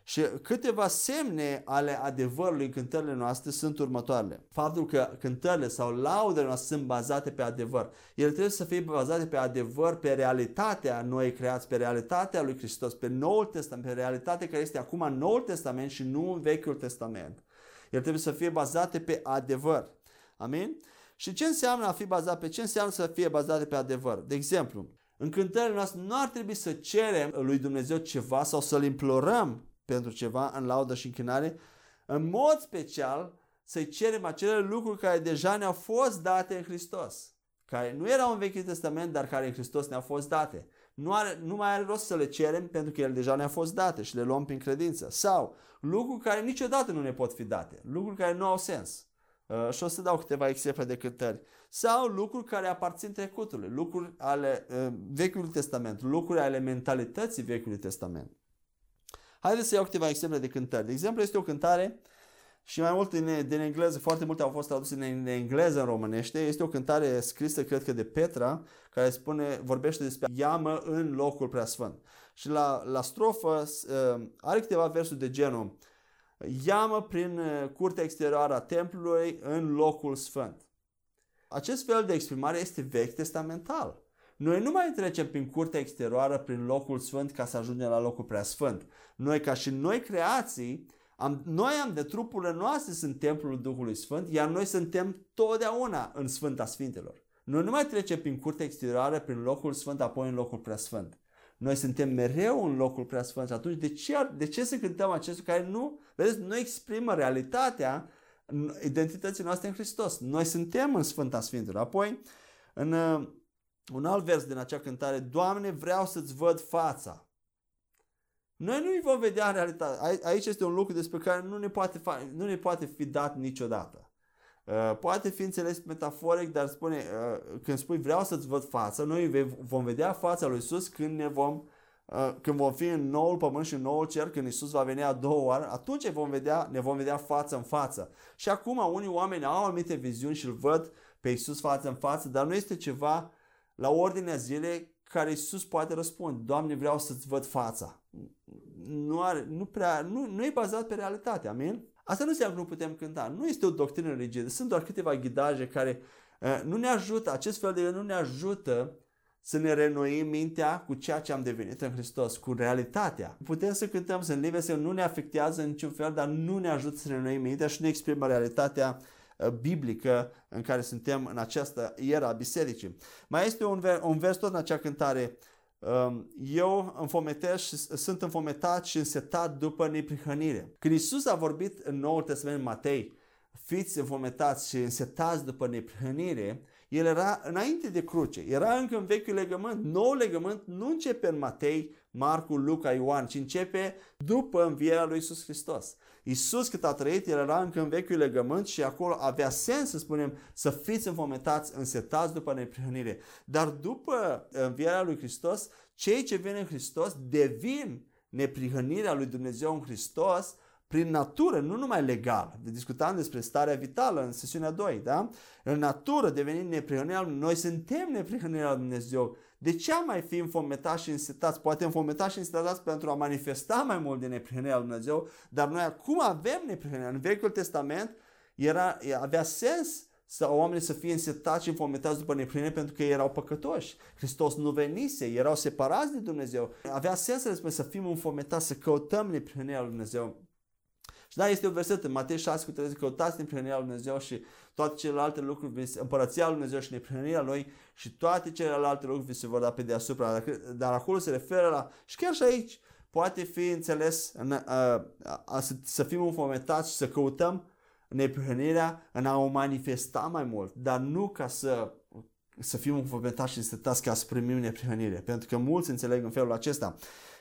Și câteva semne ale adevărului în cântările noastre sunt următoarele. Faptul că cântările sau laudele noastre sunt bazate pe adevăr. Ele trebuie să fie bazate pe adevăr, pe realitatea noi creați, pe realitatea lui Hristos, pe Noul Testament, pe realitatea care este acum în Noul Testament și nu în Vechiul Testament. El trebuie să fie bazate pe adevăr. Amin? Și ce înseamnă a fi bazat pe ce înseamnă să fie bazate pe adevăr? De exemplu, în cântările noastre nu ar trebui să cerem lui Dumnezeu ceva sau să-L implorăm pentru ceva în laudă și închinare, în mod special să-i cerem acele lucruri care deja ne-au fost date în Hristos, care nu erau în Vechiul Testament, dar care în Hristos ne-au fost date. Nu, are, nu mai are rost să le cerem pentru că ele deja ne-au fost date și le luăm prin credință. Sau lucruri care niciodată nu ne pot fi date, lucruri care nu au sens. Uh, și o să dau câteva exemple de cântări. Sau lucruri care aparțin trecutului, lucruri ale uh, Vechiului Testament, lucruri ale mentalității Vechiului Testament. Haideți să iau câteva exemple de cântări. De exemplu, este o cântare și mai mult din, din engleză, foarte multe au fost traduse în engleză în românește. Este o cântare scrisă, cred că de Petra, care spune, vorbește despre iamă în locul preasfânt. Și la, la strofă uh, are câteva versuri de genul Iamă prin uh, curtea exterioară a templului în locul sfânt. Acest fel de exprimare este vechi testamental. Noi nu mai trecem prin curtea exterioară, prin locul sfânt ca să ajungem la locul preasfânt. Noi ca și noi creații, am, noi am de trupurile noastre sunt templul Duhului Sfânt, iar noi suntem totdeauna în Sfânta Sfintelor. Noi nu mai trecem prin curtea exterioară, prin locul sfânt, apoi în locul preasfânt. Noi suntem mereu în locul preasfânt și atunci de ce, de ce să cântăm acest care nu, vedeți, nu exprimă realitatea identității noastre în Hristos. Noi suntem în Sfânta Sfintelor. Apoi, în uh, un alt vers din acea cântare, Doamne, vreau să-ți văd fața. Noi nu-i vom vedea în realitate. Aici este un lucru despre care nu ne poate, fa- nu ne poate fi dat niciodată. Uh, poate fi înțeles metaforic, dar spune, uh, când spui vreau să-ți văd fața, noi vom vedea fața lui Isus când ne vom uh, când vom fi în noul pământ și în noul cer, când Isus va veni a doua oară, atunci vom vedea, ne vom vedea față în față. Și acum unii oameni au anumite viziuni și îl văd pe Isus față în față, dar nu este ceva la ordinea zilei care Isus poate răspunde, Doamne vreau să-ți văd fața. Nu, are, nu, prea, nu, nu e bazat pe realitate, amin? Asta nu înseamnă că nu putem cânta, nu este o doctrină rigidă, sunt doar câteva ghidaje care uh, nu ne ajută, acest fel de nu ne ajută să ne renoim mintea cu ceea ce am devenit în Hristos, cu realitatea. Putem să cântăm, să ne să nu ne afectează în niciun fel, dar nu ne ajută să ne renoim mintea și ne exprimă realitatea Uh, biblică în care suntem în această era a bisericii. Mai este un, ver, un vers tot în acea cântare. Um, eu înfometez și sunt înfometat și însetat după neprihănire. Când Isus a vorbit în Noul Testament Matei, fiți înfometați și însetați după neprihănire, el era înainte de cruce, era încă în vechiul legământ. Noul legământ nu începe în Matei, Marcu, Luca, Ioan, ci începe după învierea lui Isus Hristos. Isus cât a trăit, el era încă în vechiul legământ și acolo avea sens să spunem să fiți înfometați, însetați după neprihănire. Dar după învierea lui Hristos, cei ce vin în Hristos devin neprihănirea lui Dumnezeu în Hristos prin natură, nu numai legal. Discutam despre starea vitală în sesiunea 2, da? În natură devenim neprihănirea lui Noi suntem neprihănirea lui Dumnezeu. De ce am mai fi înfometați și însetați? Poate înfometați și însetați pentru a manifesta mai mult de neprihănirea lui Dumnezeu, dar noi acum avem neprihănirea. În Vechiul Testament era, avea sens să oamenii să fie însetați și înfometați după neprihănire pentru că erau păcătoși. Hristos nu venise, erau separați de Dumnezeu. Avea sens să le spune să fim înfometați, să căutăm neprihănirea lui Dumnezeu. Și da, este un verset în Matei 6 cu 30, căutați neprihănirea lui Dumnezeu și toate celelalte lucruri, împărăția lui Dumnezeu și neprihănirea lui și toate celelalte lucruri vi se vor da pe deasupra. Dar acolo se referă la, și chiar și aici, poate fi înțeles în, a, a, a, să, să fim înfometați și să căutăm neprihănirea în a o manifesta mai mult, dar nu ca să să fim înfometați și înstătați ca să primim neprihănire. Pentru că mulți înțeleg în felul acesta.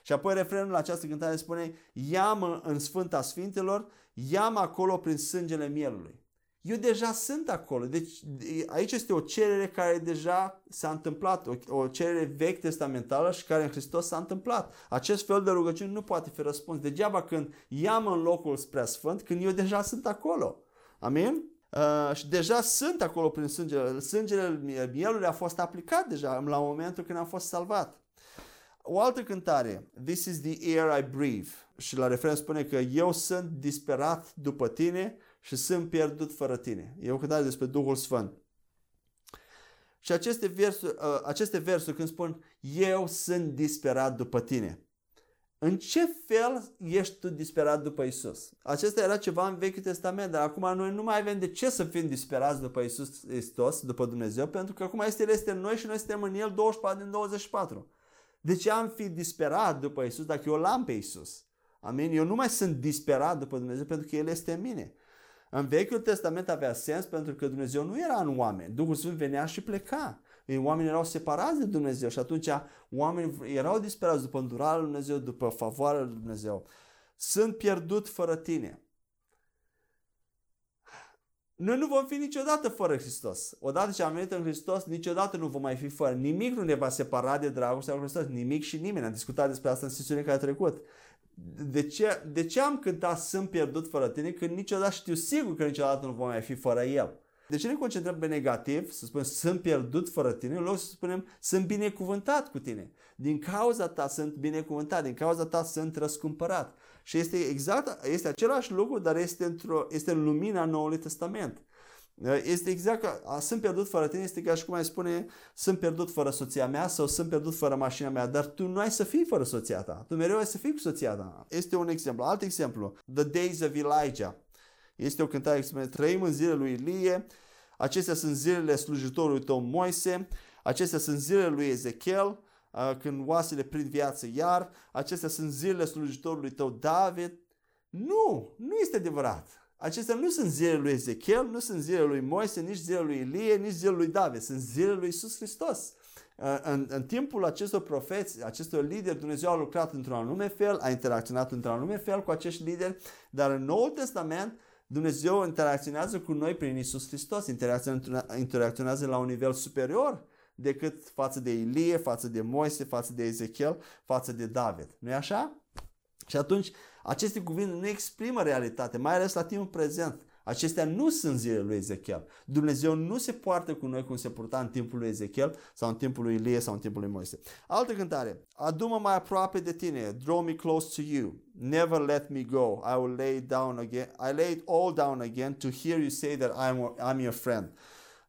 Și apoi refrenul la această cântare spune Ia-mă în Sfânta Sfintelor, ia-mă acolo prin sângele mielului. Eu deja sunt acolo. Deci aici este o cerere care deja s-a întâmplat, o, o cerere vechi testamentală și care în Hristos s-a întâmplat. Acest fel de rugăciune nu poate fi răspuns. Degeaba când ia-mă în locul spre sfânt, când eu deja sunt acolo. Amin? Uh, și deja sunt acolo prin sângele. Sângele mielului a fost aplicat deja la momentul când am fost salvat. O altă cântare, This is the air I breathe. Și la refren spune că eu sunt disperat după tine și sunt pierdut fără tine. E o cântare despre Duhul Sfânt. Și aceste versuri, uh, aceste versuri când spun eu sunt disperat după tine. În ce fel ești tu disperat după Isus? Acesta era ceva în Vechiul Testament, dar acum noi nu mai avem de ce să fim disperați după Isus Hristos, după Dumnezeu, pentru că acum este El este în noi și noi suntem în El 24 din 24. De ce am fi disperat după Isus dacă eu l-am pe Isus? Amin? Eu nu mai sunt disperat după Dumnezeu pentru că El este în mine. În Vechiul Testament avea sens pentru că Dumnezeu nu era în oameni. Duhul Sfânt venea și pleca. Oamenii erau separați de Dumnezeu și atunci oamenii erau disperați după îndurarea lui Dumnezeu, după favoarea lui Dumnezeu. Sunt pierdut fără tine. Noi nu vom fi niciodată fără Hristos. Odată ce am venit în Hristos, niciodată nu vom mai fi fără. Nimic nu ne va separa de dragostea lui Hristos. Nimic și nimeni. Am discutat despre asta în sesiunea care a trecut. De ce, de ce am cântat Sunt pierdut fără tine când niciodată știu sigur că niciodată nu vom mai fi fără El? De ce ne concentrăm pe negativ, să spunem sunt pierdut fără tine, în loc să spunem sunt binecuvântat cu tine. Din cauza ta sunt binecuvântat, din cauza ta sunt răscumpărat. Și este exact, este același lucru, dar este, într-o, este în lumina Noului Testament. Este exact ca sunt pierdut fără tine, este ca și cum ai spune sunt pierdut fără soția mea sau sunt pierdut fără mașina mea, dar tu nu ai să fii fără soția ta. Tu mereu ai să fii cu soția ta. Este un exemplu. Alt exemplu, The Days of Elijah. Este o cântare care spune, trăim în zilele lui Ilie, acestea sunt zilele slujitorului tău Moise, acestea sunt zilele lui Ezechiel, când oasele prind viață iar, acestea sunt zilele slujitorului tău David. Nu, nu este adevărat. Acestea nu sunt zilele lui Ezechiel, nu sunt zilele lui Moise, nici zilele lui Ilie, nici zilele lui David, sunt zilele lui Isus Hristos. În, în timpul acestor profeți, acestor lideri, Dumnezeu a lucrat într-un anume fel, a interacționat într-un anume fel cu acești lideri, dar în Noul Testament Dumnezeu interacționează cu noi prin Isus Hristos, interacționează la un nivel superior decât față de Ilie, față de Moise, față de Ezechiel, față de David. nu e așa? Și atunci aceste cuvinte nu exprimă realitate, mai ales la timpul prezent. Acestea nu sunt zilele lui Ezechiel. Dumnezeu nu se poartă cu noi cum se purta în timpul lui Ezechiel sau în timpul lui Ilie sau în timpul lui Moise. Altă cântare. Adu-mă mai aproape de tine. Draw me close to you. Never let me go. I will lay it down again. I lay it all down again to hear you say that I'm, I'm your friend.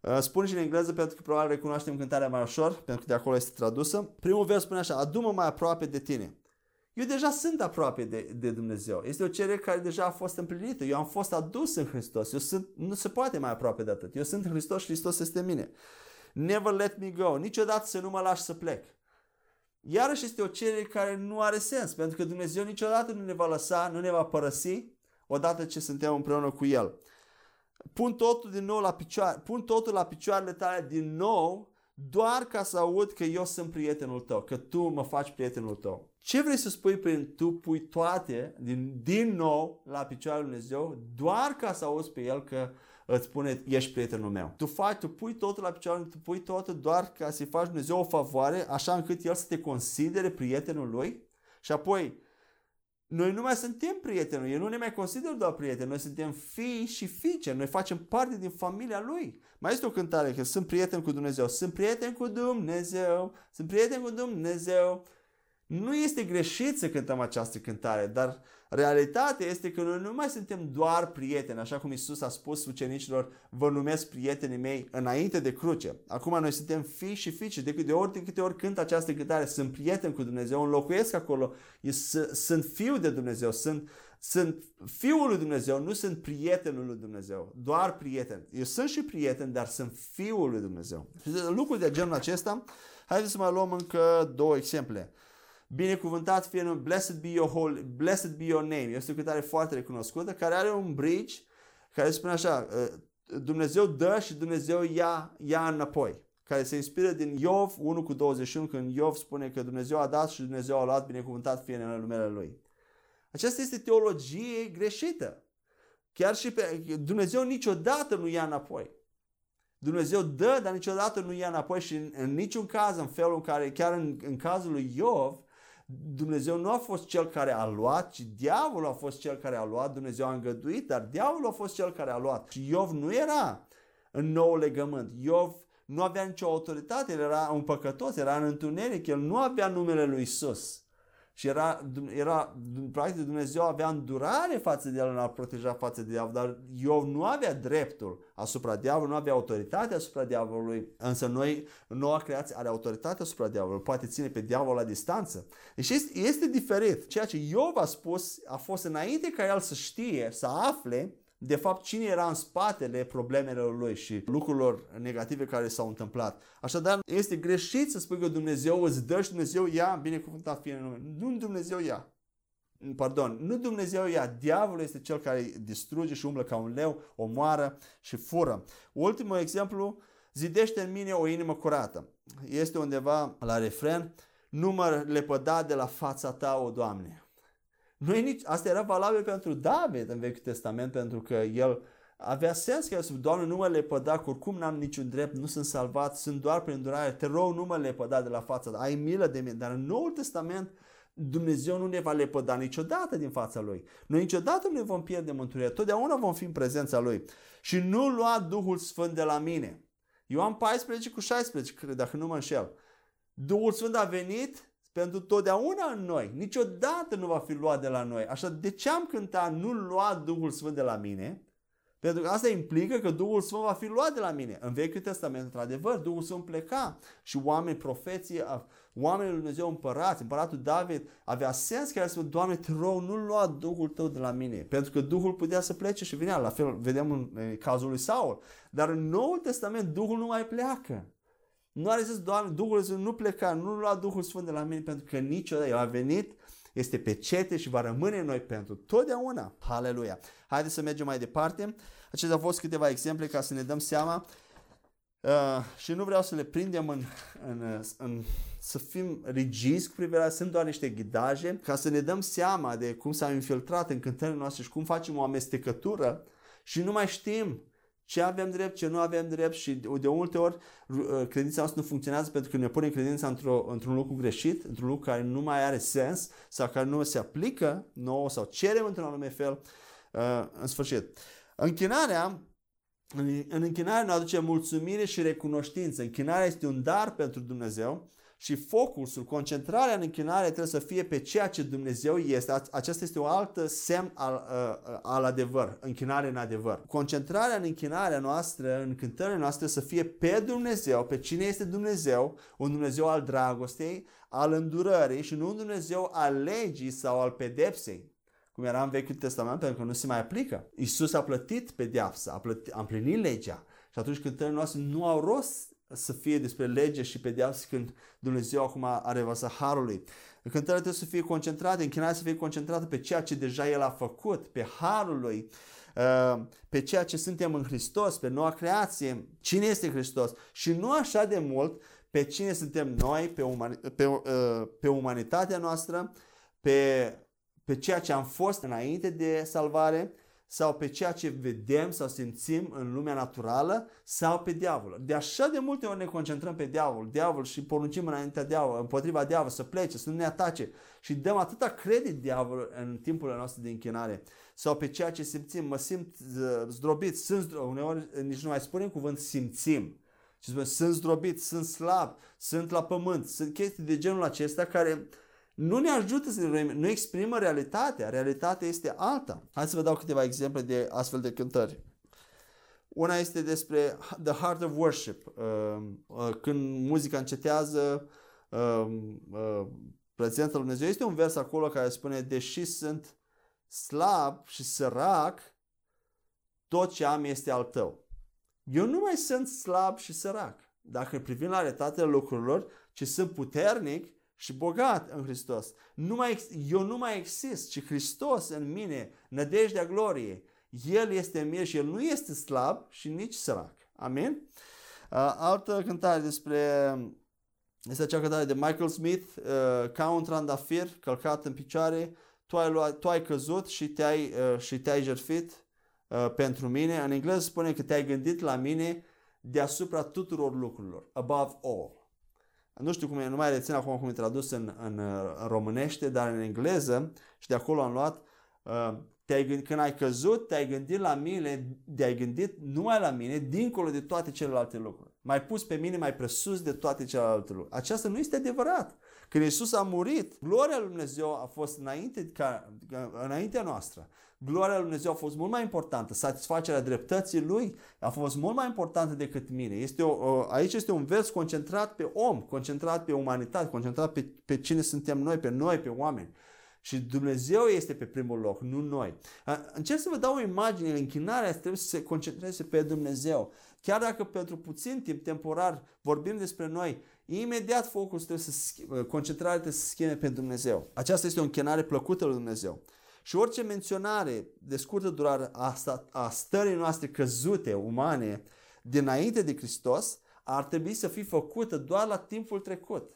Uh, spun și în engleză pentru că probabil recunoaștem cântarea mai ușor, pentru că de acolo este tradusă. Primul vers spune așa, adu-mă mai aproape de tine. Eu deja sunt aproape de, de Dumnezeu. Este o cerere care deja a fost împlinită. Eu am fost adus în Hristos. Eu sunt, nu se poate mai aproape de atât. Eu sunt în Hristos și Hristos este în mine. Never let me go. Niciodată să nu mă lași să plec. Iarăși este o cerere care nu are sens, pentru că Dumnezeu niciodată nu ne va lăsa, nu ne va părăsi odată ce suntem împreună cu El. Pun totul din nou la picioare, pun totul la picioarele tale din nou, doar ca să aud că eu sunt prietenul tău, că tu mă faci prietenul tău. Ce vrei să spui prin tu pui toate din, din nou la picioarele lui Dumnezeu doar ca să auzi pe El că îți spune ești prietenul meu. Tu faci, tu pui totul la picioarele, tu pui totul doar ca să-i faci Dumnezeu o favoare așa încât El să te considere prietenul Lui și apoi noi nu mai suntem prieteni, el nu ne mai consideră doar prieteni, noi suntem fii și fiice, noi facem parte din familia lui. Mai este o cântare că sunt prieten cu Dumnezeu, sunt prieten cu Dumnezeu, sunt prieten cu Dumnezeu. Nu este greșit să cântăm această cântare, dar realitatea este că noi nu mai suntem doar prieteni, așa cum Isus a spus ucenicilor, vă numesc prietenii mei înainte de cruce. Acum noi suntem fii și fiice, de câte ori, de câte ori cânt această cântare, sunt prieten cu Dumnezeu, înlocuiesc acolo, sunt fiul de Dumnezeu, sunt, sunt fiul lui Dumnezeu, nu sunt prietenul lui Dumnezeu, doar prieten. Eu sunt și prieten, dar sunt fiul lui Dumnezeu. Lucruri de genul acesta, haideți să mai luăm încă două exemple. Binecuvântat fie numele, blessed be your whole, blessed be your name. Este o cântare foarte recunoscută care are un bridge care spune așa, uh, Dumnezeu dă și Dumnezeu ia, ia înapoi. Care se inspiră din Iov 1 cu 21 când Iov spune că Dumnezeu a dat și Dumnezeu a luat, binecuvântat fie în numele Lui. Aceasta este teologie greșită. Chiar și pe Dumnezeu niciodată nu ia înapoi. Dumnezeu dă, dar niciodată nu ia înapoi și în, în niciun caz, în felul în care, chiar în, în cazul lui Iov, Dumnezeu nu a fost cel care a luat, ci diavolul a fost cel care a luat, Dumnezeu a îngăduit, dar diavolul a fost cel care a luat. Și Iov nu era în nou legământ. Iov nu avea nicio autoritate, el era un păcătos, era în întuneric, el nu avea numele lui Isus. Și era, era, practic Dumnezeu avea îndurare față de el în a proteja față de diavol, dar Iov nu avea dreptul asupra diavolului, nu avea autoritate asupra diavolului, însă noi, noua creație are autoritate asupra diavolului, poate ține pe diavol la distanță. Deci este, este diferit. Ceea ce Iov a spus a fost înainte ca el să știe, să afle de fapt cine era în spatele problemelor lui și lucrurilor negative care s-au întâmplat. Așadar, este greșit să spui că Dumnezeu îți dă și Dumnezeu ia, binecuvântat fie în nume. Nu Dumnezeu ia. Pardon, nu Dumnezeu ia, diavolul este cel care distruge și umblă ca un leu, omoară și fură. Ultimul exemplu, zidește în mine o inimă curată. Este undeva la refren, număr lepădat de la fața ta, o Doamne. Nu e nici, asta era valabil pentru David în Vechiul Testament, pentru că el avea sens că el spune, Doamne, nu mă lepăda, oricum n-am niciun drept, nu sunt salvat, sunt doar prin îndurare, te rog, nu mă lepăda de la fața ta, ai milă de mine. Dar în Noul Testament, Dumnezeu nu ne va lepăda niciodată din fața Lui. Noi niciodată nu ne vom pierde mântuirea, totdeauna vom fi în prezența Lui. Și nu lua Duhul Sfânt de la mine. Eu am 14 cu 16, cred, dacă nu mă înșel. Duhul Sfânt a venit pentru totdeauna în noi. Niciodată nu va fi luat de la noi. Așa, de ce am cântat nu lua Duhul Sfânt de la mine? Pentru că asta implică că Duhul Sfânt va fi luat de la mine. În Vechiul Testament, într-adevăr, Duhul Sfânt pleca și oameni, profeții, oamenii lui Dumnezeu împărați, împăratul David avea sens că el spune, Doamne, te rog, nu lua Duhul tău de la mine. Pentru că Duhul putea să plece și vinea. La fel vedem în cazul lui Saul. Dar în Noul Testament Duhul nu mai pleacă. Nu are zis, Doamne, Duhul Sfânt nu pleca, nu lua Duhul Sfânt de la mine, pentru că niciodată El a venit, este pe cete și va rămâne în noi pentru totdeauna. Haleluia! Haideți să mergem mai departe. Acestea au fost câteva exemple ca să ne dăm seama uh, și nu vreau să le prindem în, în, în să fim rigizi cu privirea, sunt doar niște ghidaje ca să ne dăm seama de cum s-au infiltrat în cântările noastre și cum facem o amestecătură și nu mai știm ce avem drept, ce nu avem drept și de multe ori uh, credința noastră nu funcționează pentru că ne punem credința într-o, într-un lucru greșit, într-un lucru care nu mai are sens sau care nu se aplică nouă sau cerem într-un anume fel. Uh, în sfârșit, închinarea în închinare ne aduce mulțumire și recunoștință. Închinarea este un dar pentru Dumnezeu și focusul, concentrarea în închinare trebuie să fie pe ceea ce Dumnezeu este. Aceasta este o altă semn al, uh, al adevăr, închinare în adevăr. Concentrarea în închinarea noastră, în cântările noastre să fie pe Dumnezeu, pe cine este Dumnezeu, un Dumnezeu al dragostei, al îndurării și nu un Dumnezeu al legii sau al pedepsei cum era în Vechiul Testament, pentru că nu se mai aplică. Isus a plătit pedeapsa, a, plătit, a împlinit legea. Și atunci cântările noastre nu au rost să fie despre lege și pedeapsă când Dumnezeu acum a revărsat harul lui. Cântarea trebuie să fie concentrată, închinarea să fie concentrată pe ceea ce deja El a făcut, pe harul lui, uh, pe ceea ce suntem în Hristos, pe noua creație, cine este Hristos și nu așa de mult pe cine suntem noi, pe, umani- pe, uh, pe umanitatea noastră, pe, pe ceea ce am fost înainte de salvare sau pe ceea ce vedem sau simțim în lumea naturală sau pe diavol. De așa de multe ori ne concentrăm pe diavol, diavol și poruncim înaintea diavol, împotriva diavol să plece, să nu ne atace. Și dăm atâta credit diavol în timpul nostru de închinare sau pe ceea ce simțim, mă simt uh, zdrobit, sunt zdrobit, uneori nici nu mai spunem cuvânt simțim, și spune, sunt zdrobit, sunt slab, sunt la pământ, sunt chestii de genul acesta care nu ne ajută să ne nu exprimă realitatea. Realitatea este alta. Hai să vă dau câteva exemple de astfel de cântări. Una este despre The Heart of Worship, uh, uh, când muzica încetează, uh, prezența lui Dumnezeu. Este un vers acolo care spune, deși sunt slab și sărac, tot ce am este al tău. Eu nu mai sunt slab și sărac. Dacă privim la realitatea lucrurilor, ci sunt puternic și bogat în Hristos. Nu mai, eu nu mai exist, ci Hristos în mine, nădejdea gloriei. El este în mine și El nu este slab și nici sărac. Amin? Altă cântare despre este acea cântare de Michael Smith, ca un trandafir călcat în picioare, tu ai, luat, tu ai căzut și te-ai, și te-ai jertfit pentru mine. În engleză spune că te-ai gândit la mine deasupra tuturor lucrurilor, above all. Nu știu cum e, nu mai rețin acum cum e tradus în, în, în românește, dar în engleză și de acolo am luat uh, te-ai gândit, când ai căzut, te-ai gândit la mine, te-ai gândit numai la mine, dincolo de toate celelalte lucruri. Mai pus pe mine mai presus de toate celelalte lucruri. Aceasta nu este adevărat. Când Iisus a murit, gloria lui Dumnezeu a fost înainte, ca, înaintea noastră. Gloria lui Dumnezeu a fost mult mai importantă. Satisfacerea dreptății lui a fost mult mai importantă decât mine. Este o, aici este un vers concentrat pe om, concentrat pe umanitate, concentrat pe, pe cine suntem noi, pe noi, pe oameni. Și Dumnezeu este pe primul loc, nu noi. Încerc să vă dau o imagine, închinarea trebuie să se concentreze pe Dumnezeu. Chiar dacă pentru puțin timp temporar vorbim despre noi, imediat focul trebuie să concentrarea trebuie să se schimbe pe Dumnezeu. Aceasta este o închinare plăcută lui Dumnezeu. Și orice menționare de scurtă durare a, a stării noastre căzute, umane, dinainte de Hristos, ar trebui să fie făcută doar la timpul trecut.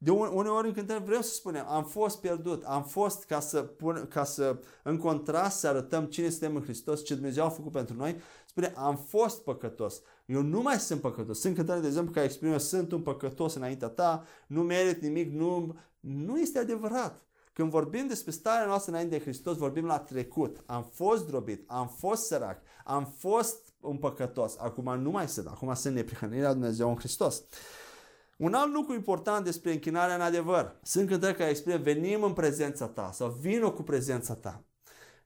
De uneori în cântare vrem să spunem, am fost pierdut, am fost ca să, pun, ca să în contrast să arătăm cine suntem în Hristos, ce Dumnezeu a făcut pentru noi, spune, am fost păcătos. Eu nu mai sunt păcătos. Sunt cântare, de exemplu, care exprimă, sunt un păcătos înaintea ta, nu merit nimic, nu... Nu este adevărat. Când vorbim despre starea noastră înainte de Hristos, vorbim la trecut. Am fost drobit, am fost sărac, am fost un păcătos. Acum nu mai sunt, acum sunt neprihănirea Dumnezeu în Hristos. Un alt lucru important despre închinarea în adevăr. Sunt cântări care exprimă venim în prezența ta sau vină cu prezența ta.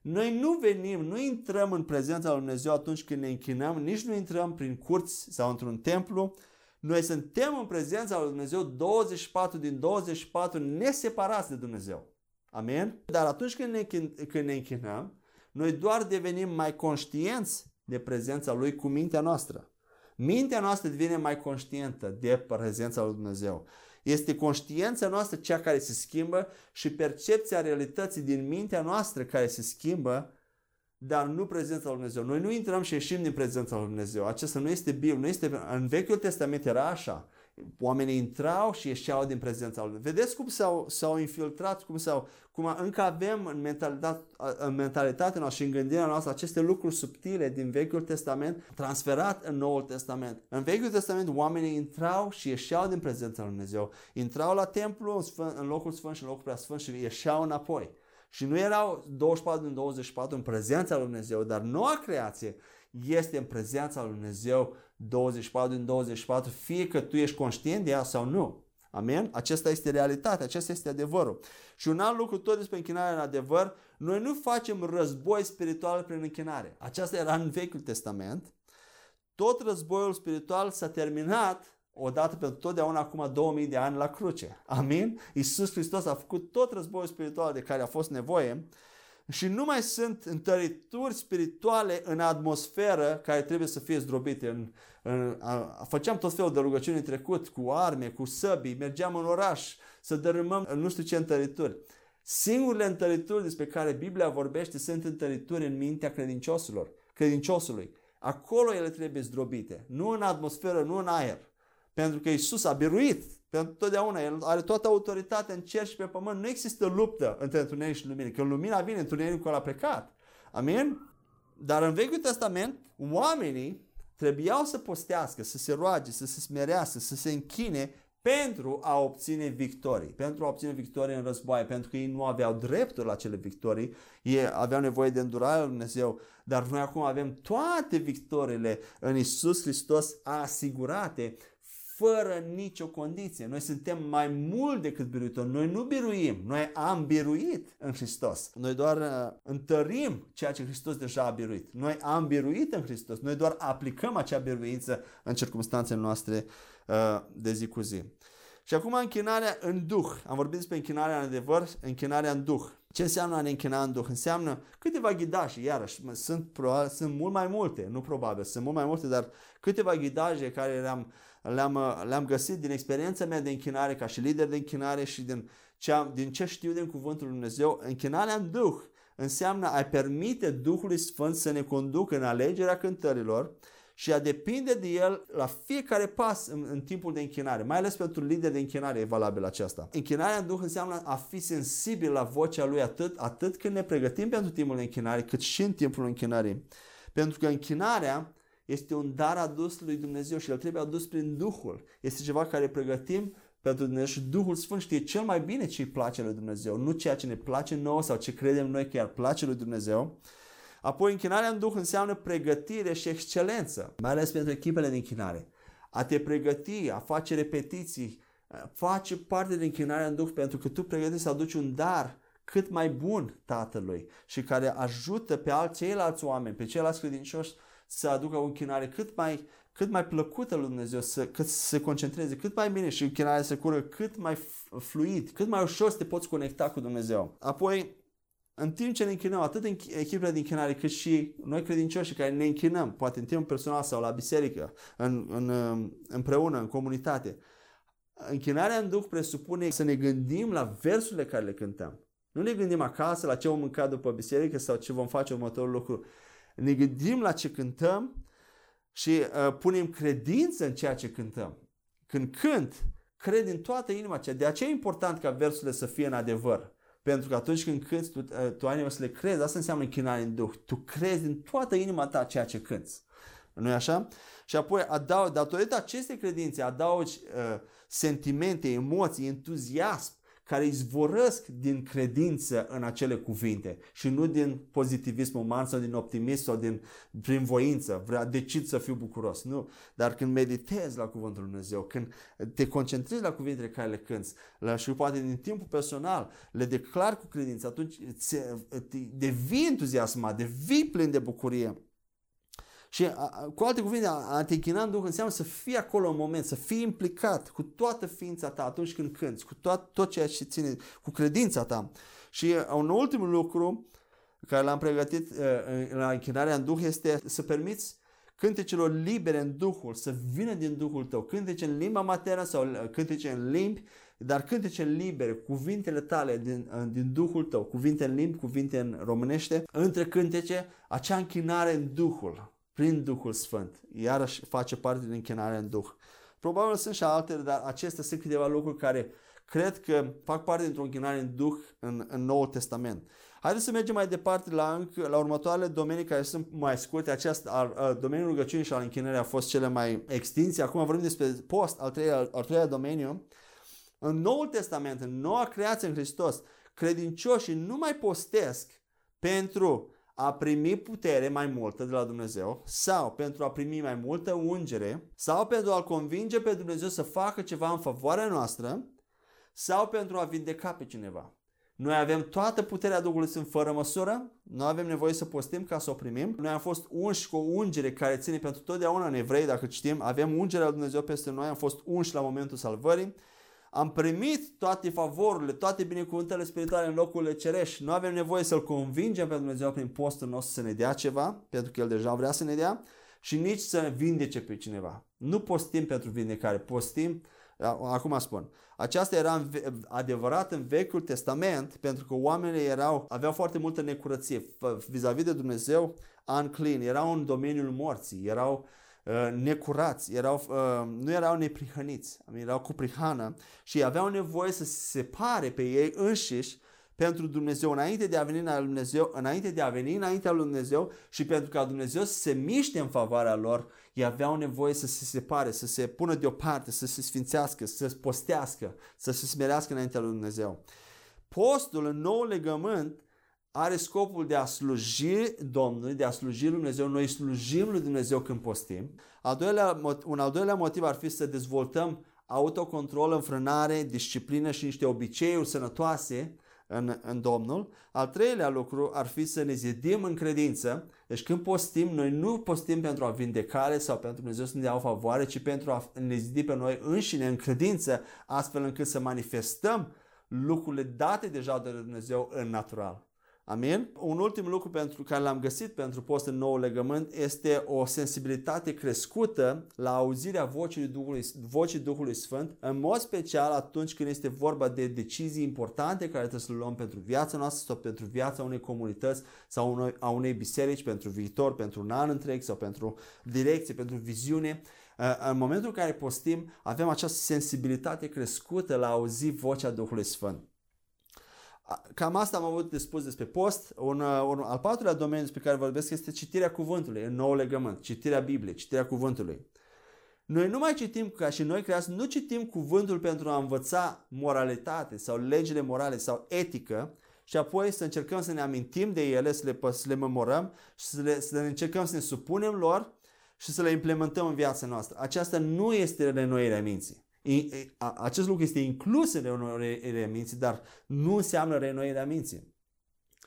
Noi nu venim, nu intrăm în prezența lui Dumnezeu atunci când ne închinăm, nici nu intrăm prin curți sau într-un templu. Noi suntem în prezența lui Dumnezeu 24 din 24 neseparați de Dumnezeu. Amen? Dar atunci când ne, când ne închinăm, noi doar devenim mai conștienți de prezența Lui cu mintea noastră. Mintea noastră devine mai conștientă de prezența lui Dumnezeu. Este conștiința noastră cea care se schimbă și percepția realității din mintea noastră care se schimbă, dar nu prezența lui Dumnezeu. Noi nu intrăm și ieșim din prezența lui Dumnezeu. Acesta nu este Biblie, nu este... În Vechiul Testament era așa. Oamenii intrau și ieșeau din prezența lui. Vedeți cum s-au, s-au infiltrat, cum s-au, cum încă avem în, mentalitate, în mentalitatea noastră și în gândirea noastră aceste lucruri subtile din Vechiul Testament transferat în Noul Testament. În Vechiul Testament oamenii intrau și ieșeau din prezența lui Dumnezeu. Intrau la templu, în, sfânt, în locul sfânt și în locul prea sfânt și ieșeau înapoi. Și nu erau 24 din 24 în prezența lui Dumnezeu, dar noua creație este în prezența lui Dumnezeu 24 din 24, fie că tu ești conștient de ea sau nu. Amen? Acesta este realitatea, acesta este adevărul. Și un alt lucru tot despre închinare în adevăr, noi nu facem război spiritual prin închinare. Aceasta era în Vechiul Testament. Tot războiul spiritual s-a terminat odată pentru totdeauna acum 2000 de ani la cruce. Amin? Iisus Hristos a făcut tot războiul spiritual de care a fost nevoie și nu mai sunt întărituri spirituale în atmosferă care trebuie să fie zdrobite. În, în, a, făceam tot felul de rugăciuni în trecut, cu arme, cu săbii, mergeam în oraș să dărâmăm nu știu ce întărituri. Singurele întărituri despre care Biblia vorbește sunt întărituri în mintea credincioșilor, credinciosului. Acolo ele trebuie zdrobite, nu în atmosferă, nu în aer. Pentru că Isus a biruit pentru totdeauna. El are toată autoritatea în cer și pe pământ. Nu există luptă între întuneric și lumină. Când lumina vine, întunericul a plecat. Amin? Dar în Vechiul Testament, oamenii trebuiau să postească, să se roage, să se smerească, să se închine pentru a obține victorii, pentru a obține victorii în războaie, pentru că ei nu aveau dreptul la acele victorii, ei aveau nevoie de îndurarea lui Dumnezeu, dar noi acum avem toate victoriile în Isus Hristos asigurate fără nicio condiție. Noi suntem mai mult decât biruitori. Noi nu biruim, noi am biruit în Hristos. Noi doar uh, întărim ceea ce Hristos deja a biruit. Noi am biruit în Hristos. Noi doar aplicăm acea biruință în circunstanțele noastre uh, de zi cu zi. Și acum închinarea în Duh. Am vorbit despre închinarea în adevăr, închinarea în Duh. Ce înseamnă a ne închina în Duh? Înseamnă câteva ghidaje, iarăși, sunt, probabil, sunt mult mai multe, nu probabil, sunt mult mai multe, dar câteva ghidaje care le-am, le-am, le-am găsit din experiența mea de închinare ca și lider de închinare și din ce, din ce știu din Cuvântul Lui Dumnezeu. Închinarea în Duh înseamnă a permite Duhului Sfânt să ne conducă în alegerea cântărilor, și a depinde de el la fiecare pas în, în timpul de închinare. Mai ales pentru lider de închinare e valabil aceasta. Închinarea în Duh înseamnă a fi sensibil la vocea lui atât, atât când ne pregătim pentru timpul de închinare, cât și în timpul închinării. Pentru că închinarea este un dar adus lui Dumnezeu și el trebuie adus prin Duhul. Este ceva care pregătim pentru Dumnezeu și Duhul Sfânt știe cel mai bine ce îi place lui Dumnezeu, nu ceea ce ne place nouă sau ce credem noi că ar place lui Dumnezeu. Apoi, închinarea în Duh înseamnă pregătire și excelență, mai ales pentru echipele de închinare. A te pregăti, a face repetiții, face parte din închinarea în Duh pentru că tu pregătești să aduci un dar cât mai bun Tatălui și care ajută pe alți, ceilalți oameni, pe ceilalți credincioși să aducă o închinare cât mai, cât mai plăcută lui Dumnezeu, să, cât să se concentreze cât mai bine și închinarea să cură cât mai fluid, cât mai ușor să te poți conecta cu Dumnezeu. Apoi, în timp ce ne închinăm, atât în echipele de închinare, cât și noi credincioși care ne închinăm, poate în timp personal sau la biserică, în, în, împreună, în comunitate, închinarea în Duh presupune să ne gândim la versurile care le cântăm. Nu ne gândim acasă la ce vom mânca după biserică sau ce vom face următorul lucru. Ne gândim la ce cântăm și uh, punem credință în ceea ce cântăm. Când cânt, cred în toată inima aceea. De aceea e important ca versurile să fie în adevăr. Pentru că atunci când cânti, tu, uh, tu ai să le crezi, asta înseamnă închinare în Duh. Tu crezi din toată inima ta ceea ce cânti. nu e așa? Și apoi, adaug, datorită acestei credințe, adaugi uh, sentimente, emoții, entuziasm, care izvorăsc din credință în acele cuvinte și nu din pozitivism uman sau din optimism sau din prin voință, vrea, decid să fiu bucuros. Nu. Dar când meditezi la cuvântul Lui Dumnezeu, când te concentrezi la cuvintele care le cânti la, și poate din timpul personal le declar cu credință, atunci devii entuziasmat, devii plin de bucurie. Și cu alte cuvinte, a te închina în Duh înseamnă să fii acolo în moment, să fii implicat cu toată ființa ta atunci când cânți, cu tot, tot ceea ce ține, cu credința ta. Și un ultim lucru care l-am pregătit la închinarea în Duh este să permiți cântecelor libere în Duhul, să vină din Duhul tău, cântece în limba maternă sau cântece în limbi, dar cântece libere, cuvintele tale din, din Duhul tău, cuvinte în limbi, cuvinte în românește, între cântece, acea închinare în Duhul prin Duhul Sfânt. Iarăși face parte din închinarea în Duh. Probabil sunt și altele, dar acestea sunt câteva lucruri care cred că fac parte dintr-o închinare în Duh în, în Noul Testament. Haideți să mergem mai departe la, încă, la următoarele domenii care sunt mai scurte. Acest al, al, domeniul rugăciunii și al închinării a fost cele mai extinse. Acum vorbim despre post, al treilea, al, al treilea domeniu. În Noul Testament, în noua creație în Hristos, credincioșii nu mai postesc pentru a primi putere mai multă de la Dumnezeu sau pentru a primi mai multă ungere sau pentru a-L convinge pe Dumnezeu să facă ceva în favoarea noastră sau pentru a vindeca pe cineva. Noi avem toată puterea Duhului Sfânt fără măsură, nu avem nevoie să postim ca să o primim. Noi am fost unși cu o ungere care ține pentru totdeauna în evrei, dacă știm, avem ungerea lui Dumnezeu peste noi, am fost unși la momentul salvării am primit toate favorurile, toate binecuvântările spirituale în locurile cerești. Nu avem nevoie să-L convingem pe Dumnezeu prin postul nostru să ne dea ceva, pentru că El deja vrea să ne dea, și nici să vindece pe cineva. Nu postim pentru vindecare, postim, acum spun, aceasta era adevărat în Vechiul Testament, pentru că oamenii erau, aveau foarte multă necurăție vis-a-vis de Dumnezeu, unclean, erau în domeniul morții, erau uh, necurați, erau, uh, nu erau neprihăniți, erau cu prihană și aveau nevoie să se separe pe ei înșiși pentru Dumnezeu înainte de a veni la Dumnezeu, înainte de a veni înaintea lui Dumnezeu și pentru ca Dumnezeu să se miște în favoarea lor, ei aveau nevoie să se separe, să se pună deoparte, să se sfințească, să se postească, să se smerească înaintea lui Dumnezeu. Postul în nou legământ are scopul de a sluji Domnului, de a sluji lui Dumnezeu. Noi slujim lui Dumnezeu când postim. Al doilea, un al doilea motiv ar fi să dezvoltăm autocontrol, înfrânare, disciplină și niște obiceiuri sănătoase în, în Domnul. Al treilea lucru ar fi să ne zidim în credință. Deci când postim, noi nu postim pentru a vindecare sau pentru Dumnezeu să ne dea o favoare, ci pentru a ne zidi pe noi înșine în credință, astfel încât să manifestăm lucrurile date deja de Dumnezeu în natural. Amin? Un ultim lucru pentru care l-am găsit pentru post în nou legământ este o sensibilitate crescută la auzirea vocii Duhului, vocii Duhului Sfânt, în mod special atunci când este vorba de decizii importante care trebuie să le luăm pentru viața noastră sau pentru viața unei comunități sau a unei biserici, pentru viitor, pentru un an întreg sau pentru direcție, pentru viziune. În momentul în care postim, avem această sensibilitate crescută la auzi vocea Duhului Sfânt. Cam asta am avut de spus despre post. Un, uh, un al patrulea domeniu despre care vorbesc este citirea cuvântului în nou legământ, citirea Bibliei, citirea cuvântului. Noi nu mai citim, ca și noi creați, nu citim cuvântul pentru a învăța moralitate sau legile morale sau etică și apoi să încercăm să ne amintim de ele, să le, să le memorăm și să, le, să le încercăm să ne supunem lor și să le implementăm în viața noastră. Aceasta nu este renoirea minții. Acest lucru este inclus în renoirea minții, dar nu înseamnă renoirea minții.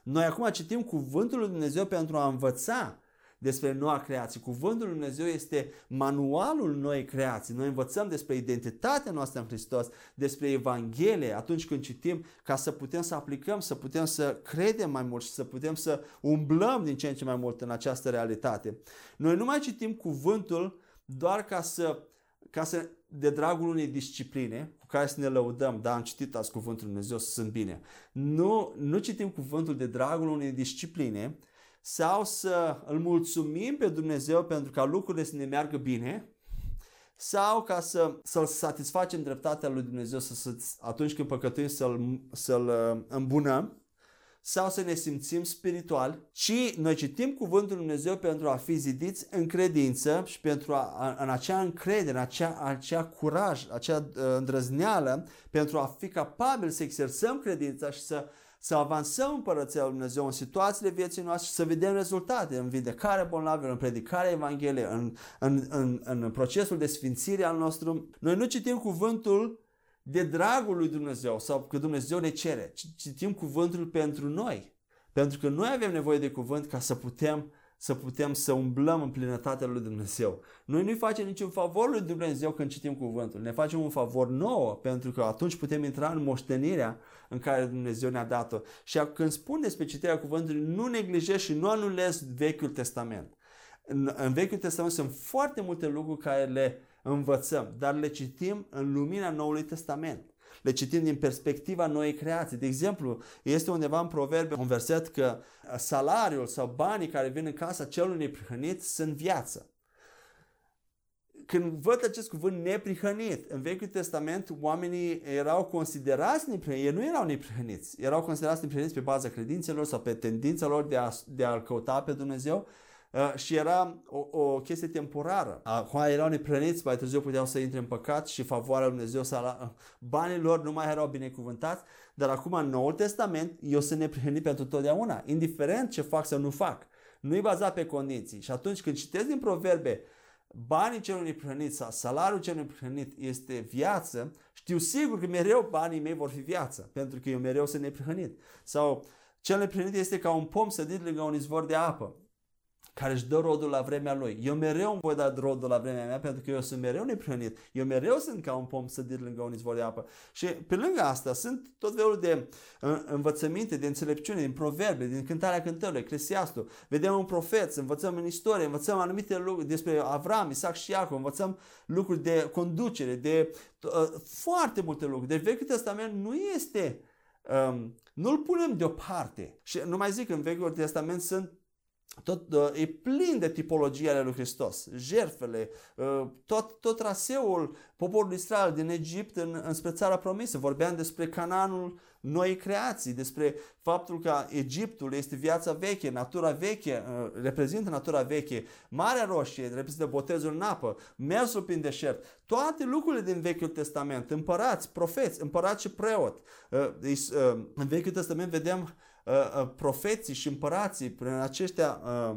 Noi acum citim cuvântul lui Dumnezeu pentru a învăța despre noua creație. Cuvântul lui Dumnezeu este manualul noi creații. Noi învățăm despre identitatea noastră în Hristos, despre Evanghelie atunci când citim ca să putem să aplicăm, să putem să credem mai mult și să putem să umblăm din ce în ce mai mult în această realitate. Noi nu mai citim cuvântul doar ca să, ca să de dragul unei discipline cu care să ne lăudăm, da, am citit azi cuvântul Dumnezeu să sunt bine. Nu, nu citim cuvântul de dragul unei discipline sau să îl mulțumim pe Dumnezeu pentru ca lucrurile să ne meargă bine sau ca să, să-L satisfacem dreptatea lui Dumnezeu să, să, atunci când păcătuim să-L, să-L uh, îmbunăm sau să ne simțim spiritual, ci noi citim Cuvântul Lui Dumnezeu pentru a fi zidiți în credință și pentru a, în acea încredere, în acea, acea curaj, acea uh, îndrăzneală, pentru a fi capabil să exersăm credința și să, să avansăm împărăția Lui Dumnezeu în situațiile vieții noastre și să vedem rezultate în vindecarea bolnavilor, în predicarea Evangheliei, în, în, în, în procesul de sfințire al nostru. Noi nu citim cuvântul de dragul lui Dumnezeu sau că Dumnezeu ne cere. Citim cuvântul pentru noi. Pentru că noi avem nevoie de cuvânt ca să putem să putem să umblăm în plinătatea lui Dumnezeu. Noi nu-i facem niciun favor lui Dumnezeu când citim cuvântul. Ne facem un favor nouă pentru că atunci putem intra în moștenirea în care Dumnezeu ne-a dat-o. Și când spun despre citirea cuvântului, nu neglijez și nu anulez Vechiul Testament. În, în Vechiul Testament sunt foarte multe lucruri care le învățăm, dar le citim în lumina Noului Testament. Le citim din perspectiva noii creații. De exemplu, este undeva în proverbe un verset că salariul sau banii care vin în casa celui neprihănit sunt viață. Când văd acest cuvânt neprihănit, în Vechiul Testament oamenii erau considerați neprihăniți, ei nu erau neprihăniți, erau considerați neprihăniți pe baza credințelor sau pe tendința lor de a, de a căuta pe Dumnezeu, Uh, și era o, o chestie temporară. Acum erau neprăniți, mai târziu puteau să intre în păcat și favoarea lui Dumnezeu să uh, banii lor nu mai erau binecuvântați, dar acum în Noul Testament eu sunt neprihănit pentru totdeauna, indiferent ce fac sau nu fac. Nu e bazat pe condiții. Și atunci când citesc din proverbe, banii celui neprihănit sau salariul celui neprihănit este viață, știu sigur că mereu banii mei vor fi viață, pentru că eu mereu sunt neprihănit. Sau cel neprihănit este ca un pom sădit lângă un izvor de apă care își dă rodul la vremea lui. Eu mereu îmi voi da rodul la vremea mea pentru că eu sunt mereu neprihănit. Eu mereu sunt ca un pom sădit lângă un izvor de apă. Și pe lângă asta sunt tot felul de uh, învățăminte, de înțelepciune, din proverbe, din cântarea cântărilor, Eclesiastul. Vedem un profet, învățăm în istorie, învățăm anumite lucruri despre Avram, Isaac și Iacov, învățăm lucruri de conducere, de uh, foarte multe lucruri. Deci Vechiul Testament nu este um, nu-l punem deoparte. Și nu mai zic, în Vechiul Testament sunt tot, uh, e plin de tipologia ale lui Hristos. Jerfele, uh, tot, tot traseul poporului Israel din Egipt în, înspre țara promisă. Vorbeam despre Cananul noi creații, despre faptul că Egiptul este viața veche, natura veche, uh, reprezintă natura veche, Marea Roșie reprezintă botezul în apă, mersul prin deșert, toate lucrurile din Vechiul Testament, împărați, profeți, împărați și preot. În Vechiul Testament vedem Uh, uh, profeții și împărații, prin aceștia uh,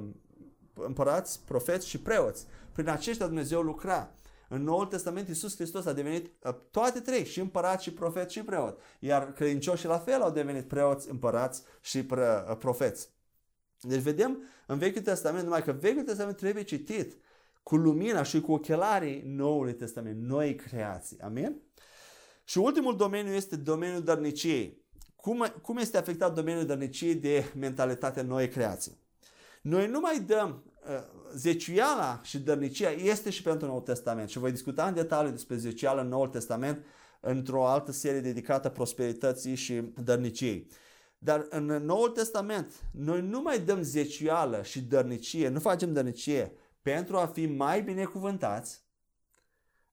împărați, profeți și preoți. Prin aceștia Dumnezeu lucra. În Noul Testament Iisus Hristos a devenit toate trei, și împărat, și profet, și preot. Iar credincioșii la fel au devenit preoți, împărați și profeți. Deci vedem în Vechiul Testament, numai că Vechiul Testament trebuie citit cu lumina și cu ochelarii Noului Testament, noi creații. Amin? Și ultimul domeniu este domeniul dărniciei. Cum, cum este afectat domeniul dărniciei de mentalitatea noi creații? Noi nu mai dăm uh, zeciuiala și dărnicia este și pentru Noul Testament și voi discuta în detaliu despre zeciuiala în Noul Testament într-o altă serie dedicată prosperității și dărniciei. Dar în Noul Testament noi nu mai dăm zeciuială și dărnicie, nu facem dărnicie pentru a fi mai binecuvântați.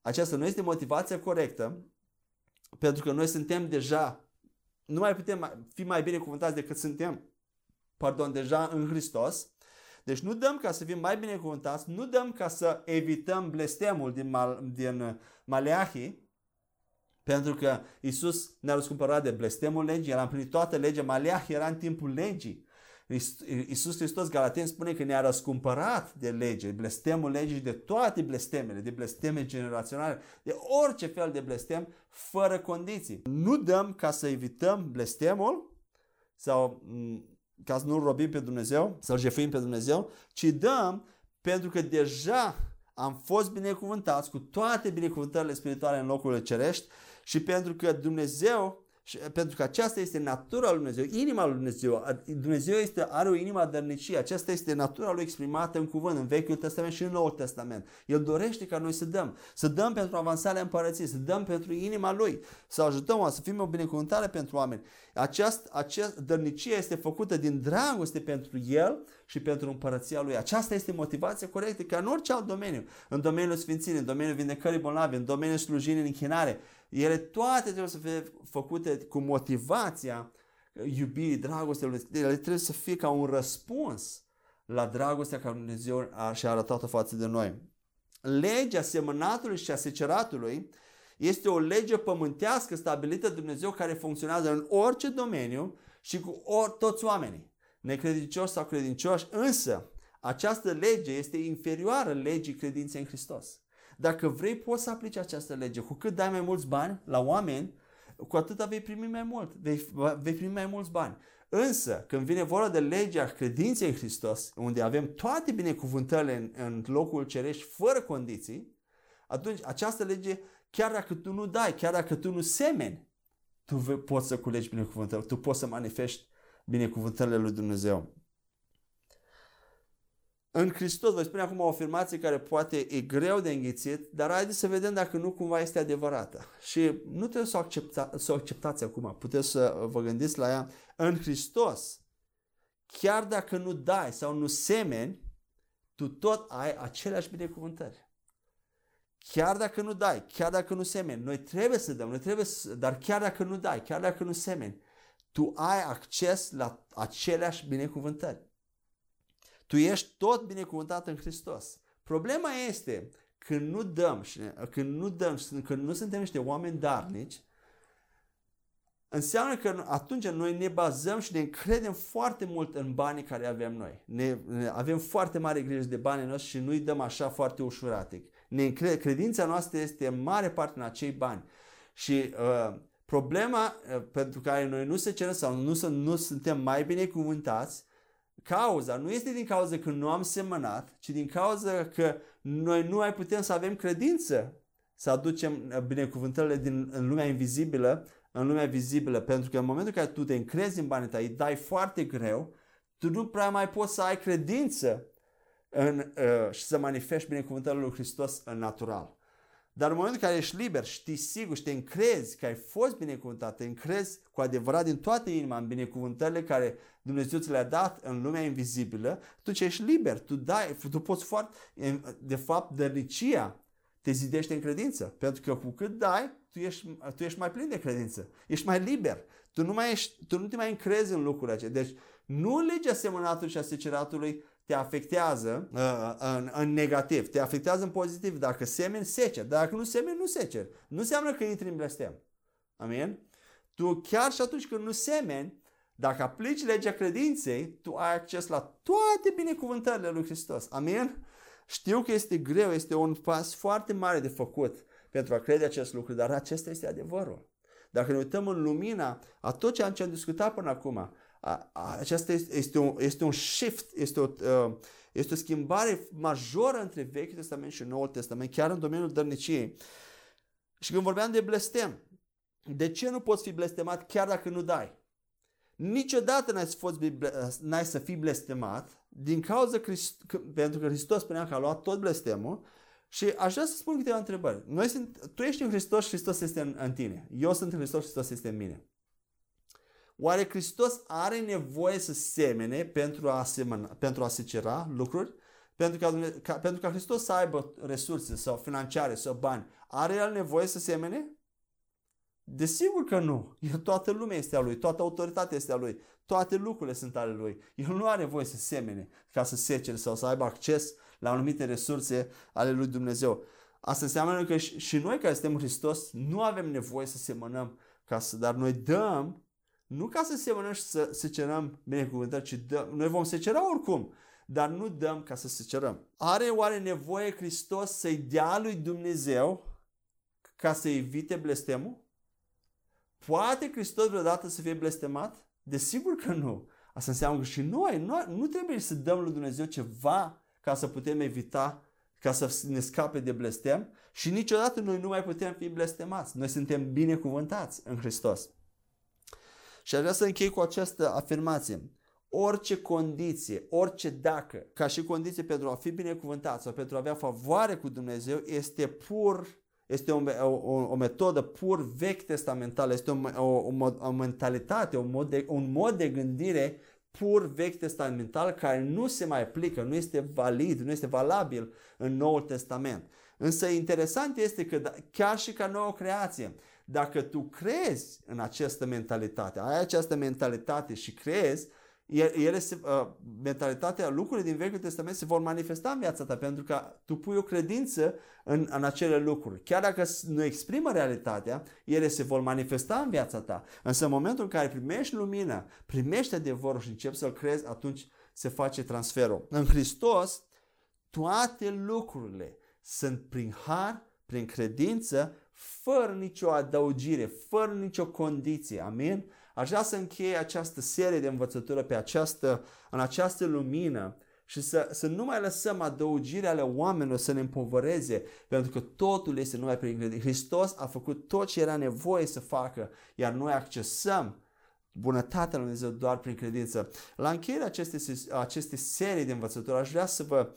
Aceasta nu este motivația corectă, pentru că noi suntem deja nu mai putem fi mai bine cuvântați decât suntem, pardon, deja în Hristos. Deci nu dăm ca să fim mai binecuvântați, nu dăm ca să evităm blestemul din, Mal, din Maleahi, pentru că Isus ne-a răscumpărat de blestemul legii, el a împlinit toată legea, Maleahi era în timpul legii. Iisus Hristos, Galaten, spune că ne-a răscumpărat de lege, blestemul legii de toate blestemele, de blesteme generaționale, de orice fel de blestem, fără condiții. Nu dăm ca să evităm blestemul sau ca să nu robim pe Dumnezeu, să-L jefuim pe Dumnezeu, ci dăm pentru că deja am fost binecuvântați cu toate binecuvântările spirituale în locurile cerești și pentru că Dumnezeu și pentru că aceasta este natura lui Dumnezeu, inima lui Dumnezeu. Dumnezeu este, are o inima dărnicie. Aceasta este natura lui exprimată în cuvânt, în Vechiul Testament și în Noul Testament. El dorește ca noi să dăm. Să dăm pentru avansarea împărăției, să dăm pentru inima lui, să ajutăm, să fim o binecuvântare pentru oameni. Această, această dărnicie este făcută din dragoste pentru el și pentru împărăția lui. Aceasta este motivația corectă, ca în orice alt domeniu. În domeniul sfințirii, în domeniul vindecării bolnavi, în domeniul slujirii în închinare, ele toate trebuie să fie făcute cu motivația iubirii, dragostei lui Ele trebuie să fie ca un răspuns la dragostea care Dumnezeu a, și-a arătat-o față de noi. Legea semănatului și a seceratului este o lege pământească stabilită de Dumnezeu care funcționează în orice domeniu și cu or, toți oamenii, necredincioși sau credincioși, însă această lege este inferioară legii credinței în Hristos. Dacă vrei, poți să aplici această lege. Cu cât dai mai mulți bani la oameni, cu atât vei primi mai mult, vei, vei primi mai mulți bani. Însă, când vine vorba de legea credinței în Hristos, unde avem toate binecuvântările în, în locul cerești fără condiții, atunci această lege, chiar dacă tu nu dai, chiar dacă tu nu semeni, tu poți să culegi binecuvântările, tu poți să manifesti binecuvântările lui Dumnezeu. În Hristos, vă spune acum o afirmație care poate e greu de înghițit, dar haideți să vedem dacă nu cumva este adevărată. Și nu trebuie să o, accepta, să o acceptați acum, puteți să vă gândiți la ea. În Hristos, chiar dacă nu dai sau nu semeni, tu tot ai aceleași binecuvântări. Chiar dacă nu dai, chiar dacă nu semeni, noi trebuie să dăm, noi trebuie să, dar chiar dacă nu dai, chiar dacă nu semeni, tu ai acces la aceleași binecuvântări. Tu ești tot binecuvântat în Hristos. Problema este când nu dăm, și când nu dăm, când nu suntem niște oameni darnici, înseamnă că atunci noi ne bazăm și ne încredem foarte mult în banii care avem noi. Ne, ne avem foarte mare grijă de banii noștri și nu-i dăm așa foarte ușuratic. Ne încred, credința noastră este în mare parte în acei bani. Și uh, problema uh, pentru care noi nu se cerem sau nu, nu suntem mai binecuvântați cauza nu este din cauza că nu am semănat, ci din cauza că noi nu mai putem să avem credință să aducem binecuvântările din, în lumea invizibilă în lumea vizibilă, pentru că în momentul în care tu te încrezi în banii tăi, dai foarte greu, tu nu prea mai poți să ai credință în, uh, și să manifesti binecuvântările lui Hristos în natural. Dar în momentul în care ești liber, știi sigur și te încrezi că ai fost binecuvântat, te încrezi cu adevărat din toată inima în binecuvântările care Dumnezeu ți le-a dat în lumea invizibilă, tu ce ești liber, tu dai, tu poți foarte, de fapt, dărnicia te zidește în credință. Pentru că cu cât dai, tu ești, tu ești mai plin de credință. Ești mai liber. Tu nu, mai ești, tu nu te mai încrezi în lucrurile acestea. Deci nu legea semănatului și a seceratului te afectează uh, în, în negativ, te afectează în pozitiv. Dacă semeni, secer. Dacă nu semeni, nu secer. Nu înseamnă că intri în blestem. Amin? Tu chiar și atunci când nu semeni, dacă aplici legea credinței, tu ai acces la toate binecuvântările lui Hristos. Amin? Știu că este greu, este un pas foarte mare de făcut pentru a crede acest lucru, dar acesta este adevărul. Dacă ne uităm în lumina a tot ce am, ce am discutat până acum, aceasta este, este, un, este un shift, este o, uh, este o schimbare majoră între Vechiul Testament și Noul Testament, chiar în domeniul dărniciei. Și când vorbeam de blestem, de ce nu poți fi blestemat chiar dacă nu dai? Niciodată n-ai, fost, n-ai să fii blestemat din cauza Christ, pentru că Hristos spunea că a luat tot blestemul și aș vrea să spun câteva întrebări. Noi sunt, tu ești în Hristos și Hristos este în, în tine. Eu sunt în Hristos și Hristos este în mine. Oare Hristos are nevoie să semene pentru a, semăna, pentru a secera lucruri? Pentru ca, ca, pentru ca Hristos să aibă resurse sau financiare sau bani, are El nevoie să semene? Desigur că nu. El, toată lumea este a Lui, toată autoritatea este a Lui, toate lucrurile sunt ale Lui. El nu are voie să semene ca să secere sau să aibă acces la anumite resurse ale Lui Dumnezeu. Asta înseamnă că și noi care suntem Hristos nu avem nevoie să semănăm, ca să, dar noi dăm nu ca să semănăm și să secerăm binecuvântări, ci dăm. Noi vom secera oricum, dar nu dăm ca să secerăm. Are oare nevoie Hristos să-i dea lui Dumnezeu ca să evite blestemul? Poate Hristos vreodată să fie blestemat? Desigur că nu. Asta înseamnă că și noi, noi nu trebuie să dăm lui Dumnezeu ceva ca să putem evita, ca să ne scape de blestem și niciodată noi nu mai putem fi blestemați. Noi suntem binecuvântați în Hristos. Și aș vrea să închei cu această afirmație. Orice condiție, orice dacă, ca și condiție pentru a fi binecuvântat sau pentru a avea favoare cu Dumnezeu, este pur, este o, o, o metodă pur vechi testamentală, este o, o, o, o mentalitate, un mod, de, un mod de gândire pur vechi testamental care nu se mai aplică, nu este valid, nu este valabil în Noul Testament. Însă interesant este că da, chiar și ca nouă creație, dacă tu crezi în această mentalitate, ai această mentalitate și crezi, ele se, uh, mentalitatea, lucrurile din Vechiul Testament se vor manifesta în viața ta pentru că tu pui o credință în, în acele lucruri. Chiar dacă nu exprimă realitatea, ele se vor manifesta în viața ta. Însă în momentul în care primești lumina, primești adevărul și începi să-l crezi, atunci se face transferul. În Hristos, toate lucrurile sunt prin har, prin credință, fără nicio adăugire, fără nicio condiție. Amin? Aș vrea să încheie această serie de învățătură pe această, în această lumină și să, să nu mai lăsăm adăugirea ale oamenilor să ne împovăreze, pentru că totul este numai prin credință. Hristos a făcut tot ce era nevoie să facă, iar noi accesăm bunătatea lui Dumnezeu doar prin credință. La încheierea acestei, acestei serii de învățătură aș vrea să vă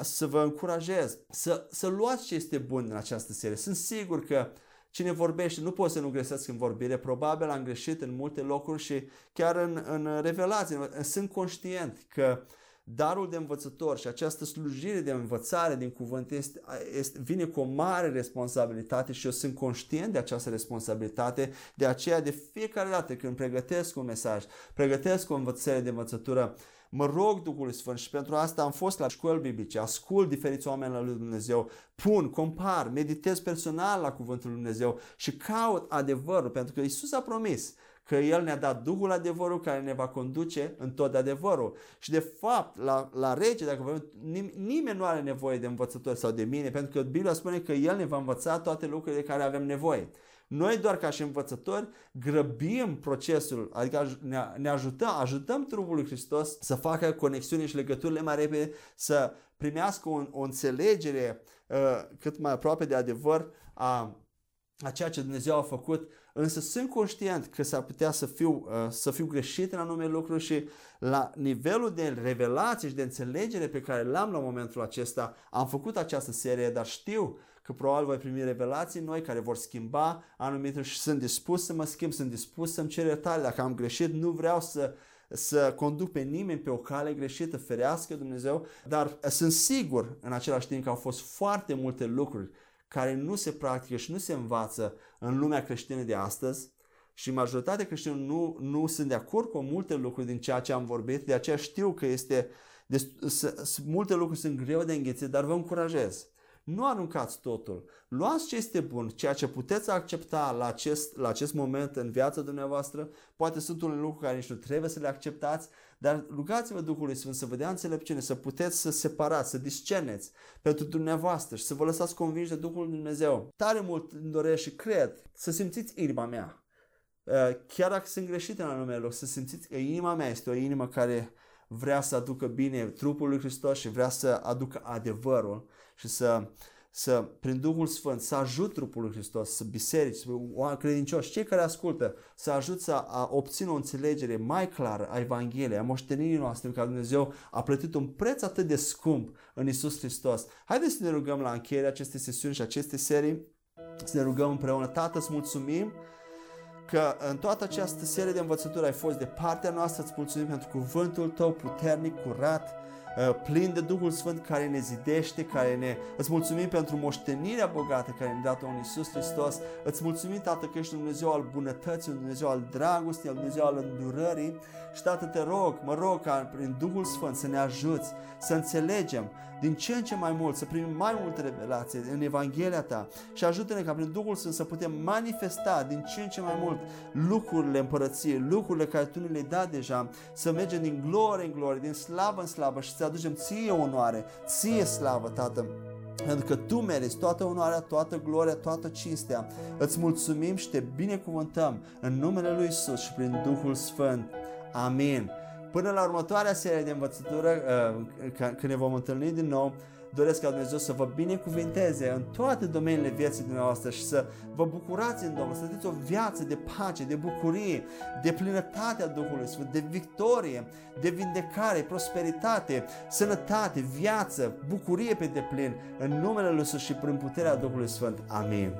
să vă încurajez să, să luați ce este bun în această serie. Sunt sigur că cine vorbește nu poate să nu greșesc în vorbire, probabil am greșit în multe locuri și chiar în, în revelație. Sunt conștient că darul de învățător și această slujire de învățare din cuvânt este, este, vine cu o mare responsabilitate și eu sunt conștient de această responsabilitate, de aceea de fiecare dată când pregătesc un mesaj, pregătesc o învățare de învățătură, Mă rog Duhul Sfânt și pentru asta am fost la școli biblice, ascult diferiți oameni la lui Dumnezeu, pun, compar, meditez personal la cuvântul lui Dumnezeu și caut adevărul, pentru că Isus a promis că El ne-a dat Duhul adevărul care ne va conduce în tot adevărul. Și de fapt, la, la rege, dacă vrem, nim- nimeni nu are nevoie de învățători sau de mine, pentru că Biblia spune că El ne va învăța toate lucrurile de care avem nevoie. Noi doar ca și învățători grăbim procesul, adică ne, ne ajutăm, ajutăm trupul lui Hristos să facă conexiuni și legăturile mai repede, să primească o, o înțelegere uh, cât mai aproape de adevăr a, a ceea ce Dumnezeu a făcut, însă sunt conștient că s-ar putea să fiu, uh, să fiu greșit în anume lucruri și la nivelul de revelație și de înțelegere pe care l-am la momentul acesta, am făcut această serie, dar știu că probabil voi primi revelații noi care vor schimba anumite și sunt dispus să mă schimb, sunt dispus să-mi cer iertare. Dacă am greșit, nu vreau să să conduc pe nimeni pe o cale greșită, ferească Dumnezeu, dar sunt sigur în același timp că au fost foarte multe lucruri care nu se practică și nu se învață în lumea creștină de astăzi și majoritatea creștinilor nu, nu sunt de acord cu multe lucruri din ceea ce am vorbit, de aceea știu că este, de, multe lucruri sunt greu de înghețit, dar vă încurajez nu aruncați totul. Luați ce este bun, ceea ce puteți accepta la acest, la acest moment în viața dumneavoastră. Poate sunt unele lucruri care nici nu trebuie să le acceptați, dar rugați-vă Duhului Sfânt să vă dea înțelepciune, să puteți să separați, să discerneți pentru dumneavoastră și să vă lăsați convinși de Duhul Dumnezeu. Tare mult îmi doresc și cred să simțiți inima mea. Uh, chiar dacă sunt greșite în anumele loc, să simțiți că inima mea este o inimă care vrea să aducă bine trupul lui Hristos și vrea să aducă adevărul și să, să prin Duhul Sfânt, să ajut trupul lui Hristos, să biserici, să credincioși, cei care ascultă, să ajut să obțină o înțelegere mai clară a Evangheliei, a moștenirii noastre, în care Dumnezeu a plătit un preț atât de scump în Isus Hristos. Haideți să ne rugăm la încheierea acestei sesiuni și acestei serii, să ne rugăm împreună. Tată, îți mulțumim că în toată această serie de învățături ai fost de partea noastră, îți mulțumim pentru cuvântul tău puternic, curat, uh, plin de Duhul Sfânt care ne zidește, care ne... Îți mulțumim pentru moștenirea bogată care ne-a dat-o în Iisus Hristos. Îți mulțumim, Tată, că ești un Dumnezeu al bunătății, un Dumnezeu al dragostei, un Dumnezeu al îndurării. Și, Tată, te rog, mă rog ca prin Duhul Sfânt să ne ajuți să înțelegem din ce în ce mai mult, să primim mai multe revelații în Evanghelia ta și ajută-ne ca prin Duhul Sfânt să putem manifesta din ce în ce mai mult lucrurile împărăției, lucrurile care Tu ne le-ai dat deja, să mergem din glorie în glorie, din slavă în slavă și să aducem Ție onoare, Ție slavă, Tată. Pentru că Tu meriți toată onoarea, toată gloria, toată cinstea. Îți mulțumim și te binecuvântăm în numele Lui Isus și prin Duhul Sfânt. Amin. Până la următoarea serie de învățătură, uh, când ne vom întâlni din nou, doresc ca Dumnezeu să vă binecuvinteze în toate domeniile vieții dumneavoastră și să vă bucurați în Domnul, să aveți o viață de pace, de bucurie, de plinătate a Duhului Sfânt, de victorie, de vindecare, prosperitate, sănătate, viață, bucurie pe deplin, în numele Lui Iisus și prin puterea Duhului Sfânt. Amin.